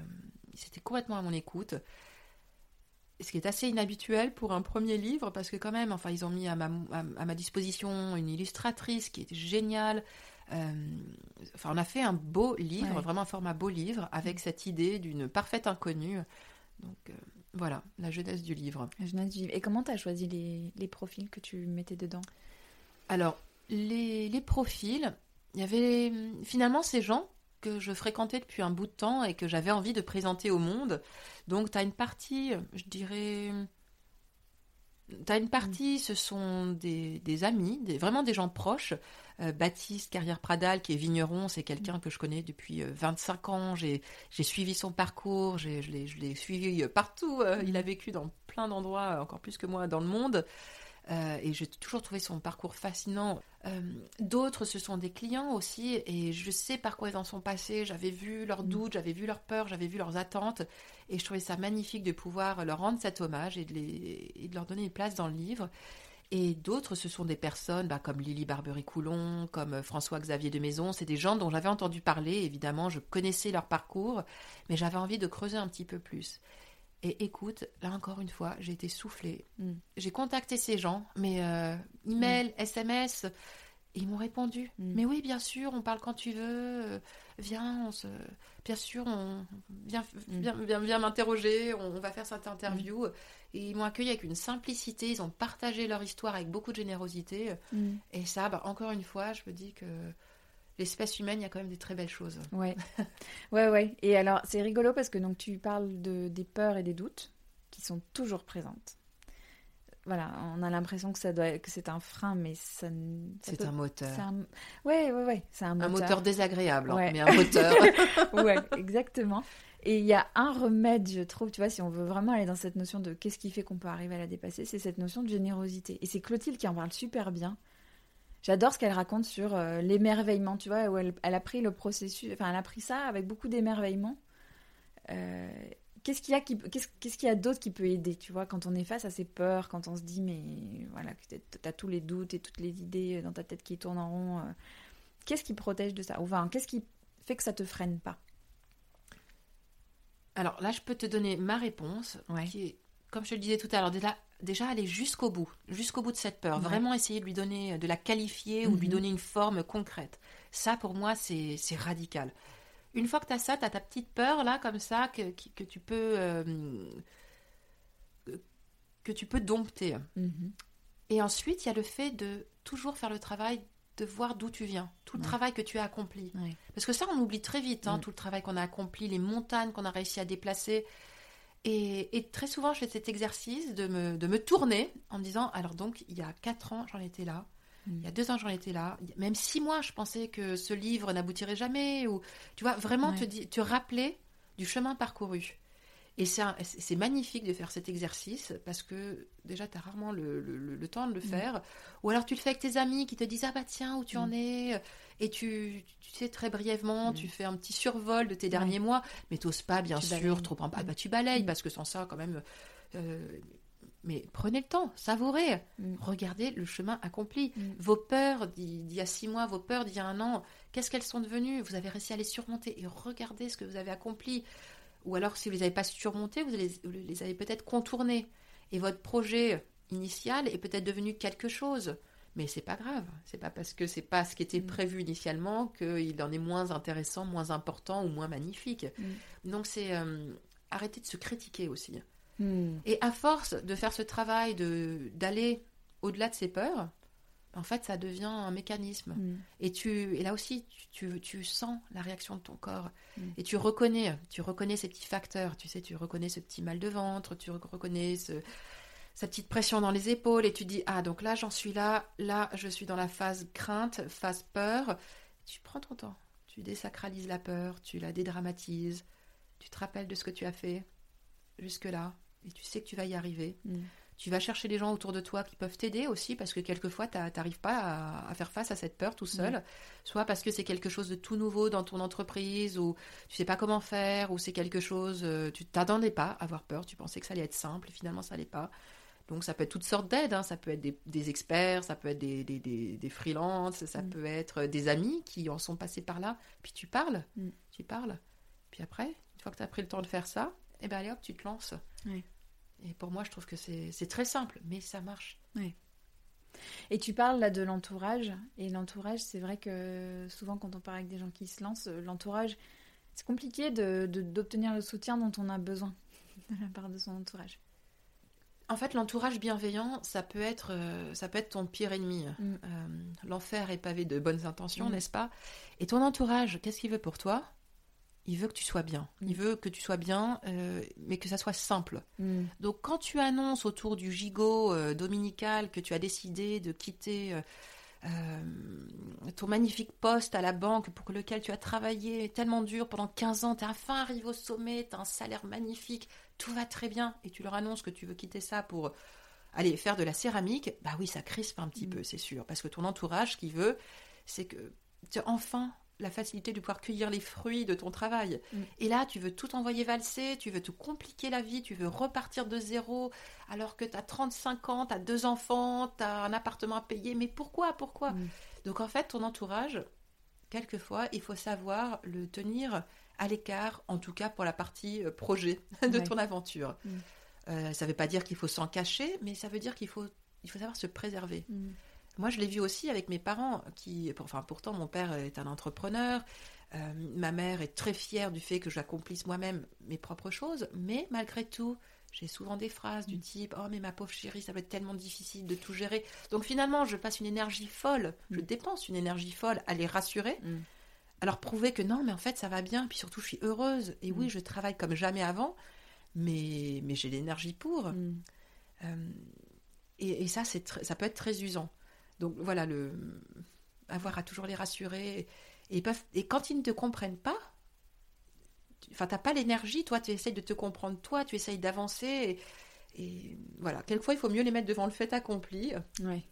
c'était complètement à mon écoute. Ce qui est assez inhabituel pour un premier livre, parce que quand même, enfin, ils ont mis à ma, à, à ma disposition une illustratrice qui était géniale. Euh, enfin, on a fait un beau livre,
Ouais.
vraiment un format beau livre, avec cette idée d'une parfaite inconnue. Donc euh, voilà, la jeunesse du livre.
La jeunesse du livre. Et comment t'as choisi les, les profils que tu mettais dedans?
Alors, les, les profils, il y avait finalement ces gens que je fréquentais depuis un bout de temps et que j'avais envie de présenter au monde. Donc, tu as une partie, je dirais... Tu as une partie, ce sont des, des amis, des, vraiment des gens proches. Euh, Baptiste Carrière Pradal, qui est vigneron, c'est quelqu'un que je connais depuis euh, 25 ans. J'ai suivi son parcours, j'ai- je l'ai suivi euh, partout. euh, il a vécu dans plein d'endroits, euh, encore plus que moi, dans le monde. Euh, et j'ai toujours trouvé son parcours fascinant. Euh, D'autres, ce sont des clients aussi, et je sais par quoi ils en sont passés. J'avais vu leurs doutes, j'avais vu leurs peurs, j'avais vu leurs attentes, et je trouvais ça magnifique de pouvoir leur rendre cet hommage et de, les, et de leur donner une place dans le livre. Et d'autres, ce sont des personnes bah, comme Lily Barbery-Coulon, comme euh, François-Xavier de Maison. C'est des gens dont j'avais entendu parler, évidemment, je connaissais leur parcours, mais j'avais envie de creuser un petit peu plus. Et écoute, là encore une fois, j'ai été soufflée.
Mm.
J'ai contacté ces gens, mais euh, email, SMS, ils m'ont répondu.
Mm.
Mais oui, bien sûr, on parle quand tu veux. euh, Viens, on se... bien sûr, on viens,
Mm.
viens, viens, viens m'interroger. On va faire cette interview. Et ils m'ont accueilli avec une simplicité. Ils ont partagé leur histoire avec beaucoup de générosité.
Mm.
Et ça, bah, encore une fois, je me dis que l'espèce humaine, il y a quand même des très belles choses.
Ouais, ouais, ouais. Et alors, c'est rigolo parce que donc tu parles de, des peurs et des doutes qui sont toujours présentes. Voilà, on a l'impression que ça doit, que c'est un frein, mais ça.
C'est
peut-
un moteur.
c'est un- Ouais, ouais, ouais. C'est un
Un
moteur.
moteur désagréable, hein,
Ouais.
mais un moteur.
ouais, exactement. Et il y a un remède, je trouve, tu vois, si on veut vraiment aller dans cette notion de qu'est-ce qui fait qu'on peut arriver à la dépasser, c'est cette notion de générosité. Et c'est Clotilde qui en parle super bien. J'adore ce qu'elle raconte sur euh, l'émerveillement, tu vois, où elle, elle a pris le processus, enfin, elle a pris ça avec beaucoup d'émerveillement. Euh, qu'est-ce qu'il y a qui, qu'est-ce, qu'est-ce qu'il y a d'autre qui peut aider, tu vois, quand on est face à ces peurs, quand on se dit, mais voilà, que t'as tous les doutes et toutes les idées dans ta tête qui tournent en rond. euh, qu'est-ce qui protège de ça? Ou enfin, qu'est-ce qui fait que ça te freine pas?
Alors là, je peux te donner ma réponse,
Ouais.
qui est, comme je te le disais tout à l'heure, déjà, déjà aller jusqu'au bout, jusqu'au bout de cette peur,
Ouais.
vraiment essayer de lui donner, de la qualifier ou de lui
Mhm.
donner une forme concrète. Ça, pour moi, c'est radical. Une fois que tu as ça, tu as ta petite peur, là, comme ça, que, que tu peux... euh, que tu peux dompter.
Mhm.
Et ensuite, il y a le fait de toujours faire le travail de voir d'où tu viens, tout le
Ouais.
travail que tu as accompli.
Ouais.
Parce que ça, on oublie très vite, hein,
Mm.
tout le travail qu'on a accompli, les montagnes qu'on a réussi à déplacer. Et, et très souvent, je fais cet exercice de me, de me tourner en me disant, alors donc, il y a quatre ans, j'en étais là.
Mm.
Il y a deux ans, j'en étais là. Même six mois, je pensais que ce livre n'aboutirait jamais. Ou, tu vois, vraiment
Ouais.
te, rappeler du chemin parcouru. Et c'est magnifique de faire cet exercice parce que déjà, tu as rarement le, le- le- le temps de le
Mm.
faire. Ou alors, tu le fais avec tes amis qui te disent Ah bah tiens, où tu en
Mm.
es? Et tu, tu sais, très brièvement,
Mm.
tu fais un petit survol de tes derniers mois, mais t'oses pas, bien
Tu
sûr,
balayes.
trop en- Ah
Mm.
bah tu balayes
Mm.
parce que sans ça, quand même. euh, mais prenez le temps, savourez.
Mm.
Regardez le chemin accompli.
Mm.
Vos peurs d'il d'il y a six mois, vos peurs d'il y a un an, qu'est-ce qu'elles sont devenues? Vous avez réussi à les surmonter et regardez ce que vous avez accompli. Ou alors, si vous ne les avez pas surmontées, vous les, vous les avez peut-être contournées. Et votre projet initial est peut-être devenu quelque chose. Mais c'est pas grave. C'est pas parce que c'est pas ce qui était
Mm.
prévu initialement qu'il en est moins intéressant, moins important ou moins magnifique.
Mm.
Donc c'est euh, arrêter de se critiquer aussi.
Mm.
Et à force de faire ce travail, de d'aller au-delà de ses peurs, en fait, ça devient un mécanisme.
Mm.
Et, tu, et là aussi, tu, tu, tu sens la réaction de ton corps. Et tu reconnais, tu reconnais ces petits facteurs. Tu sais, tu reconnais ce petit mal de ventre, tu reconnais ce, sa petite pression dans les épaules. Et tu dis, ah, donc là, j'en suis là. Là, je suis dans la phase crainte, phase peur. Tu prends ton temps. Tu désacralises la peur, tu la dédramatises. Tu te rappelles de ce que tu as fait jusque-là. Et tu sais que tu vas y arriver.
Mm.
Tu vas chercher des gens autour de toi qui peuvent t'aider aussi parce que quelquefois tu n'arrives pas à, à faire face à cette peur tout seul. Soit parce que c'est quelque chose de tout nouveau dans ton entreprise ou tu sais pas comment faire ou c'est quelque chose, euh, tu t'attendais pas à avoir peur, tu pensais que ça allait être simple et finalement ça l'est pas. Donc ça peut être toutes sortes d'aides, hein. ça peut être des, des experts, ça peut être des, des, des, des freelances, ça
Mm.
peut être des amis qui en sont passés par là. Puis tu parles,
Mm.
tu parles. Puis après, une fois que tu as pris le temps de faire ça, et ben allez hop, tu te lances. Et pour moi, je trouve que c'est très simple, mais ça marche.
Et tu parles là de l'entourage. Et l'entourage, c'est vrai que souvent quand on parle avec des gens qui se lancent, euh, l'entourage, c'est compliqué d'obtenir de, d'obtenir le soutien dont on a besoin de la part de son entourage.
En fait, l'entourage bienveillant, ça peut être, euh, ça peut être ton pire ennemi.
Mm.
Euh, L'enfer est pavé de bonnes intentions,
Mm.
n'est-ce pas? Et ton entourage, qu'est-ce qu'il veut pour toi? Il veut que tu sois bien.
Mm.
Il veut que tu sois bien, euh, mais que ça soit simple. Donc, quand tu annonces autour du gigot dominical que tu as décidé de quitter ton magnifique poste à la banque pour lequel tu as travaillé tellement dur pendant 15 ans, tu enfin arrivé au sommet, tu as un salaire magnifique, tout va très bien, et tu leur annonces que tu veux quitter ça pour aller faire de la céramique, bah oui, ça crispe un petit
Mm.
peu, c'est sûr, parce que ton entourage, ce qu'il veut, c'est que tu as enfin la facilité de pouvoir cueillir les fruits de ton travail.
Mm.
Et là, tu veux tout envoyer valser, tu veux te compliquer la vie, tu veux repartir de zéro, alors que tu as 35 ans, tu as deux enfants, tu as un appartement à payer. Mais pourquoi Pourquoi?
Mm.
Donc en fait, ton entourage, quelquefois, il faut savoir le tenir à l'écart, en tout cas pour la partie euh, projet de
Ouais.
ton aventure.
Mm.
Euh, ça ne veut pas dire qu'il faut s'en cacher, mais ça veut dire qu'il faut, il faut savoir se préserver. Moi, je l'ai vu aussi avec mes parents, qui, enfin, pourtant, mon père est un entrepreneur, euh, ma mère est très fière du fait que j'accomplisse moi-même mes propres choses, mais malgré tout, j'ai souvent des phrases du type Oh, mais ma pauvre chérie, ça va être tellement difficile de tout gérer. Donc finalement, je passe une énergie folle, je
Mm.
dépense une énergie folle à les rassurer,
Mm.
à leur prouver que non, mais en fait, ça va bien, puis surtout, je suis heureuse. Et oui,
Mm.
je travaille comme jamais avant, mais, mais j'ai l'énergie pour.
Mm.
Euh, et, et ça, ça peut être très usant. Donc voilà, le, avoir à toujours les rassurer. Et, peuvent, et quand ils ne te comprennent pas, tu- t'as pas l'énergie, toi, tu essayes de te comprendre, toi, tu essayes d'avancer. Et, et voilà, quelquefois, il faut mieux les mettre devant le fait accompli
Ouais.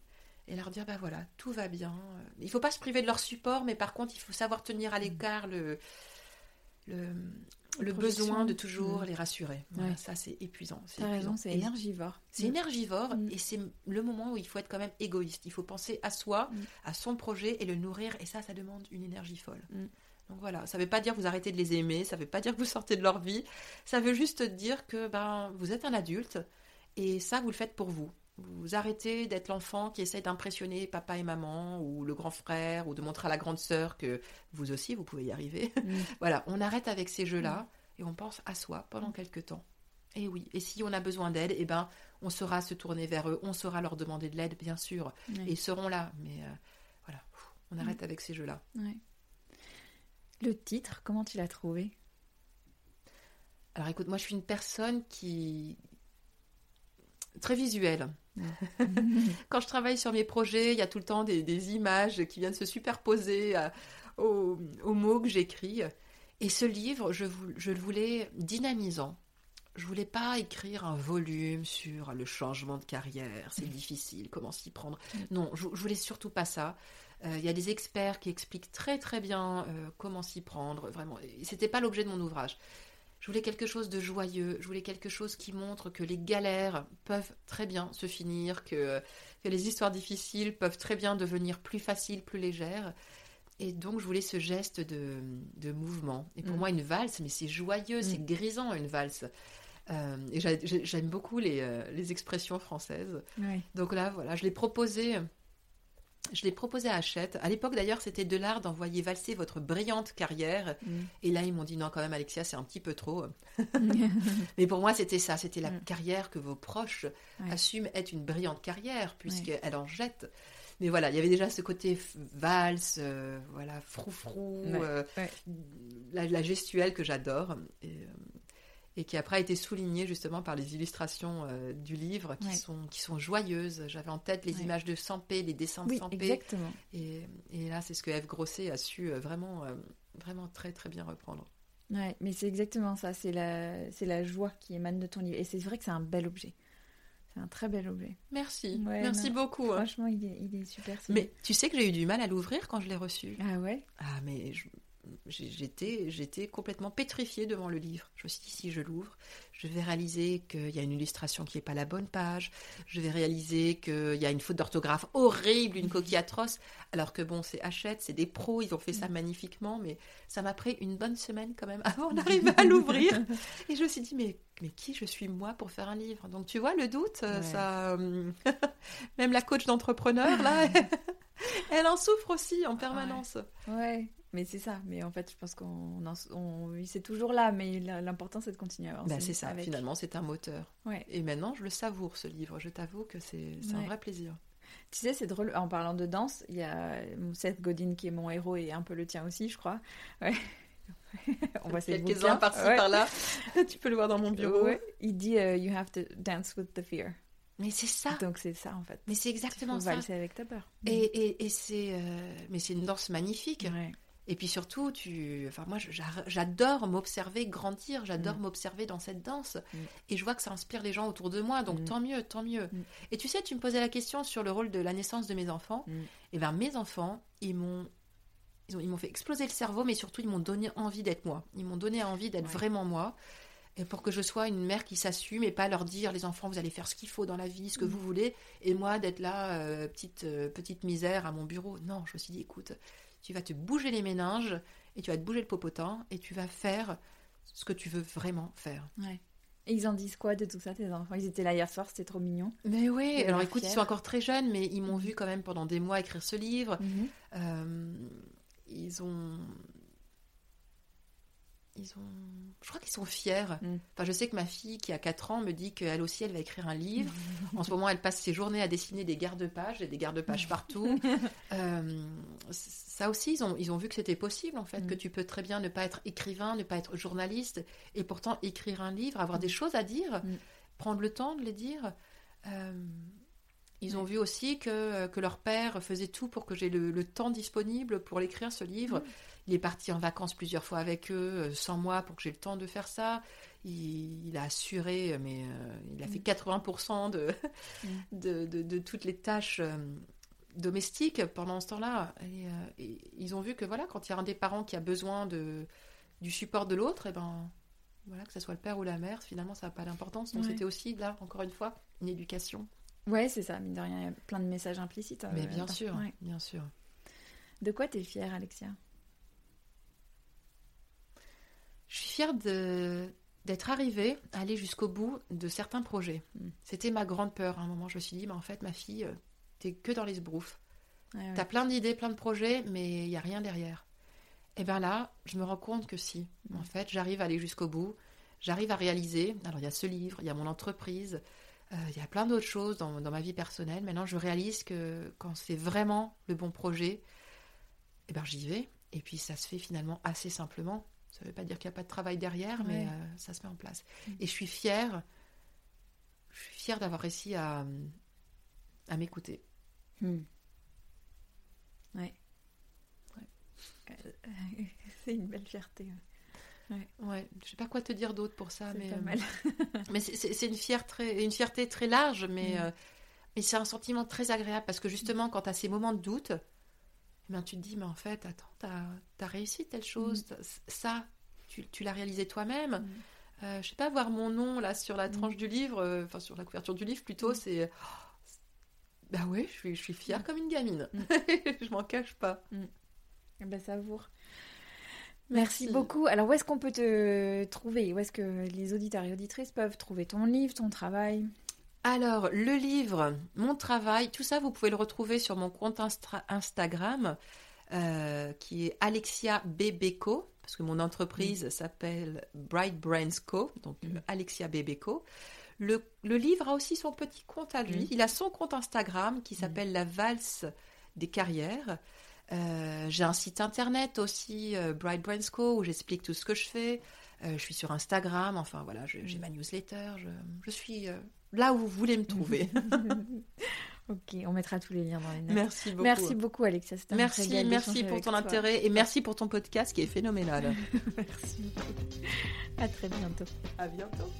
et leur dire, bah voilà, tout va bien. Il faut pas se priver de leur support, mais par contre, il faut savoir tenir à l'écart le, le, besoin de toujours
Mm.
les rassurer.
Ouais.
Ça, c'est épuisant. c'est
raison, c'est énergivore.
c'est énergivore
Mm.
et c'est le moment où il faut être quand même égoïste. Il faut penser à soi,
Mm.
à son projet et le nourrir. Et ça, ça demande une énergie folle.
Mm.
Donc voilà, ça veut pas dire que vous arrêtez de les aimer, ça veut pas dire que vous sortez de leur vie. Ça veut juste dire que ben vous êtes un adulte et ça vous le faites pour vous. Vous arrêtez d'être l'enfant qui essaie d'impressionner papa et maman ou le grand frère ou de montrer à la grande sœur que vous aussi vous pouvez y arriver.
Mm.
Voilà, on arrête avec ces jeux-là et on pense à soi pendant quelques temps. Et oui, et si on a besoin d'aide, eh ben, on saura se tourner vers eux, on saura leur demander de l'aide, bien sûr, et ils seront là. Mais euh, voilà, on arrête avec ces jeux-là.
Le titre, comment tu l'as trouvé?
Alors écoute, moi je suis une personne qui très visuelle. Quand je travaille sur mes projets, il y a tout le temps des, des images qui viennent se superposer à- aux, aux mots que j'écris. Et ce livre, je, le voulais dynamisant. Je voulais pas écrire un volume sur le changement de carrière, c'est difficile, comment s'y prendre. Non, je, je voulais surtout pas ça. Euh, Il y a des experts qui expliquent très très bien euh, comment s'y prendre, vraiment. C'était pas l'objet de mon ouvrage. Je voulais quelque chose de joyeux, je voulais quelque chose qui montre que les galères peuvent très bien se finir, que, que les histoires difficiles peuvent très bien devenir plus faciles, plus légères. Et donc, je voulais ce geste de, de mouvement. Et pour
Mm.
moi, une valse, mais c'est joyeux, c'est
Mm.
grisant, une valse. Euh, et j'a- j'ai- j'aime beaucoup les, euh, les expressions françaises. Donc là, voilà, je l'ai proposé. Je l'ai proposé à Hachette. À l'époque, d'ailleurs, c'était de l'art d'envoyer valser votre brillante carrière.
Mm.
Et là, ils m'ont dit non, quand même, Alexia, c'est un petit peu trop. Mais pour moi, c'était ça. C'était la
Mm.
carrière que vos proches
Ouais.
assument être une brillante carrière, puisqu'elle en jette. Mais voilà, il y avait déjà ce côté valse, euh, voilà, froufrou,
Ouais,
euh. La, la gestuelle que j'adore. Et, euh, et qui après a été soulignée justement par les illustrations euh, du livre qui,
Ouais.
sont, qui sont joyeuses. J'avais en tête les
Ouais.
images de Sampé, les dessins de
Oui,
Sampé.
exactement.
Et, et là, c'est ce que Eve Grosset a su euh, vraiment, euh, vraiment très très bien reprendre.
Ouais, mais c'est exactement ça. C'est la, c'est la joie qui émane de ton livre. Et c'est vrai que c'est un bel objet. C'est un très bel objet.
Merci,
Ouais,
merci
non.
beaucoup. hein.
Franchement, il est, il est super.
Mais tu sais que j'ai eu du mal à l'ouvrir quand je l'ai reçu.
Ah ouais?
Ah, mais je- j'étais, j'étais complètement pétrifiée devant le livre. Je me suis dit, si je l'ouvre, je vais réaliser qu'il y a une illustration qui n'est pas la bonne page. Je vais réaliser qu'il y a une faute d'orthographe horrible, une coquille atroce. Alors que bon, c'est Hachette, c'est des pros, ils ont fait ça magnifiquement, mais ça m'a pris une bonne semaine quand même avant d'arriver à l'ouvrir. Et je me suis dit, mais, mais qui je suis moi pour faire un livre? Donc tu vois, le doute, euh,
Ouais.
ça. euh, Même la coach d'entrepreneur, là, elle en souffre aussi en permanence.
Ouais, mais c'est ça. Mais en fait, je pense qu'on c'est toujours là, mais l'important c'est de continuer à avancer.
Bah, c'est ça,
avec.
finalement, c'est un moteur.
Ouais.
Et maintenant, je le savoure, ce livre. Je t'avoue que c'est un vrai plaisir.
Tu sais, c'est drôle. En parlant de danse, il y a Seth Godin qui est mon héros et un peu le tien aussi, je crois. Ouais. On voit
Quelques-uns par-ci,
Ouais.
par-là. tu peux le voir dans mon bureau.
Ouais. Il dit euh, You have to dance with the fear.
Mais c'est ça.
Donc c'est ça en fait.
Mais c'est exactement
Il faut
ça.
valser avec ta peur.
Et, et, et c'est euh, mais c'est une danse magnifique.
Ouais.
Et puis surtout, tu, enfin moi, j'adore m'observer grandir. J'adore
Mm.
m'observer dans cette danse.
Mm.
Et je vois que ça inspire les gens autour de moi. Donc
Mm.
tant mieux, tant mieux. Et tu sais, tu me posais la question sur le rôle de la naissance de mes enfants. Et ben mes enfants, ils m'ont ils ont- ils m'ont fait exploser le cerveau, mais surtout ils m'ont donné envie d'être moi. Ils m'ont donné envie d'être
Ouais.
vraiment moi. Et pour que je sois une mère qui s'assume et pas leur dire les enfants vous allez faire ce qu'il faut dans la vie, ce que vous voulez, et moi d'être là euh, petite euh, petite misère à mon bureau. Non, je me suis dit écoute, tu vas te bouger les méninges et tu vas te bouger le popotin et tu vas faire ce que tu veux vraiment faire.
Ouais. Et ils en disent quoi de tout ça, tes enfants? Ils étaient là hier soir, c'était trop mignon.
Mais oui, alors écoute, ils sont encore très jeunes, mais ils m'ont vu quand même pendant des mois écrire ce livre.
Mhm.
Euh, ils ont. Ils ont. Je crois qu'ils sont fiers.
Mm.
Enfin, je sais que ma fille, qui a 4 ans, me dit qu'elle aussi, elle va écrire un livre. En ce moment, elle passe ses journées à dessiner des garde-pages, et des garde-pages partout. Euh, ça aussi, ils ont, ils ont vu que c'était possible, en fait,
Mm.
que tu peux très bien ne pas être écrivain, ne pas être journaliste, et pourtant écrire un livre, avoir des choses à dire,
Mm.
prendre le temps de les dire. Euh, ils ont vu aussi que, que leur père faisait tout pour que j'ai le, le temps disponible pour l'écrire, ce livre.
Mm.
Il est parti en vacances plusieurs fois avec eux, euh, sans moi, pour que j'ai le temps de faire ça. Il, il a assuré, mais euh, il a fait 80% de,
Mm.
de, de- de toutes les tâches euh, domestiques pendant ce temps-là. Et, euh, et ils ont vu que voilà, quand il y a un des parents qui a besoin de, du support de l'autre, et ben voilà, que ce soit le père ou la mère, finalement, ça n'a pas d'importance. Donc
Ouais.
c'était aussi, là, encore une fois, une éducation.
Ouais, c'est ça, mine de rien, il y a plein de messages implicites. euh,
Mais bien sûr,
Ouais.
bien sûr.
De quoi t'es fière, Alexia?
Je suis fière de d'être arrivée à aller jusqu'au bout de certains projets.
Mm.
C'était ma grande peur. À un moment, je me suis dit, mais en fait, ma fille, euh, t'es que dans les sbroufs.
Ouais, ouais.
T'as plein d'idées, plein de projets, mais il n'y a rien derrière. Et bien là, je me rends compte que si.
Mm.
En fait, j'arrive à aller jusqu'au bout. J'arrive à réaliser. Alors, il y a ce livre, il y a mon entreprise, il y a plein d'autres choses dans, dans ma vie personnelle. Maintenant, je réalise que quand c'est vraiment le bon projet, eh ben, j'y vais. Et puis, ça se fait finalement assez simplement. Ça ne veut pas dire qu'il n'y a pas de travail derrière, mais euh, ça se met en place.
Mm.
Et je suis fière. Je suis fière d'avoir réussi à, à m'écouter.
Hmm. Ouais. Euh, c'est une belle fierté. Ouais.
Ouais, je sais pas quoi te dire d'autre pour ça, mais
pas
euh,
mal.
mais c'est- une fierté, très, une fierté très large, mais
Mm.
euh, mais c'est un sentiment très agréable parce que justement, quand tu as ces moments de doute, eh ben, tu te dis, mais en fait, attends, tu as, réussi telle chose, t'as- ça, tu, tu l'as réalisé toi-même.
Mm.
Euh, je sais pas, voir mon nom là sur la
Mm.
tranche du livre, euh, enfin sur la couverture du livre plutôt,
Mm.
c'est. oh, bah ouais, je suis, je suis fière
Mm.
comme une gamine.
Mm.
je m'en cache pas.
Eh ben, savoure. Merci
Merci.
beaucoup. Alors, où est-ce qu'on peut te trouver? Où est-ce que les auditeurs et auditrices peuvent trouver ton livre, ton travail?
Alors, le livre, mon travail, tout ça, vous pouvez le retrouver sur mon compte Instagram, euh, qui est Alexia Bebeco, parce que mon entreprise s'appelle Bright Brains Co, donc euh, Alexia Bebeco. Le, le livre a aussi son petit compte à lui. Il a son compte Instagram qui s'appelle La Valse des carrières. Euh, J'ai un site internet aussi, euh, Bright Brains Co, où j'explique tout ce que je fais. Euh, je suis sur Instagram, enfin voilà, j'ai ma newsletter. Je, je suis euh, là où vous voulez me trouver.
Ok, on mettra tous les liens dans les notes.
merci beaucoup.
Merci beaucoup, Alexia. C'était un
Merci,
régal
merci pour ton
toi.
intérêt et merci pour ton podcast qui est phénoménal.
Merci beaucoup. À très bientôt.
à bientôt.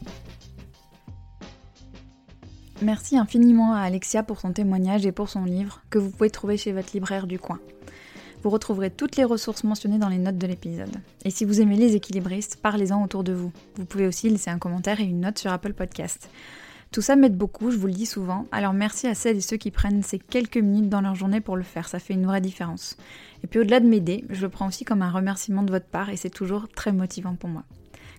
Merci infiniment à Alexia pour son témoignage et pour son livre que vous pouvez trouver chez votre libraire du coin. Vous retrouverez toutes les ressources mentionnées dans les notes de l'épisode. Et si vous aimez les équilibristes, parlez-en autour de vous. Vous pouvez aussi laisser un commentaire et une note sur Apple Podcast. Tout ça m'aide beaucoup, je vous le dis souvent, alors merci à celles et ceux qui prennent ces quelques minutes dans leur journée pour le faire, ça fait une vraie différence. Et puis au-delà de m'aider, je le prends aussi comme un remerciement de votre part et c'est toujours très motivant pour moi.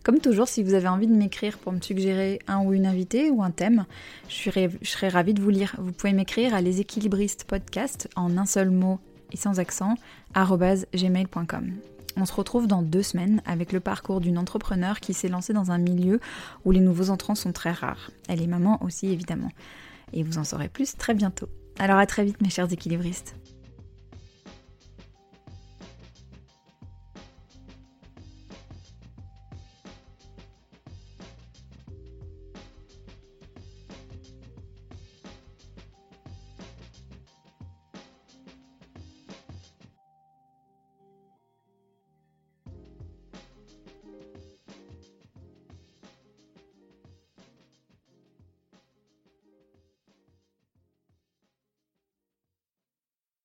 Comme toujours, si vous avez envie de m'écrire pour me suggérer un ou une invitée ou un thème, je, serais ravie de vous lire. Vous pouvez m'écrire à leséquilibristes en un seul mot sans accent, gmail.com. On se retrouve dans deux semaines avec le parcours d'une entrepreneur qui s'est lancée dans un milieu où les nouveaux entrants sont très rares. Elle est maman aussi évidemment. Et vous en saurez plus très bientôt. Alors à très vite mes chers équilibristes.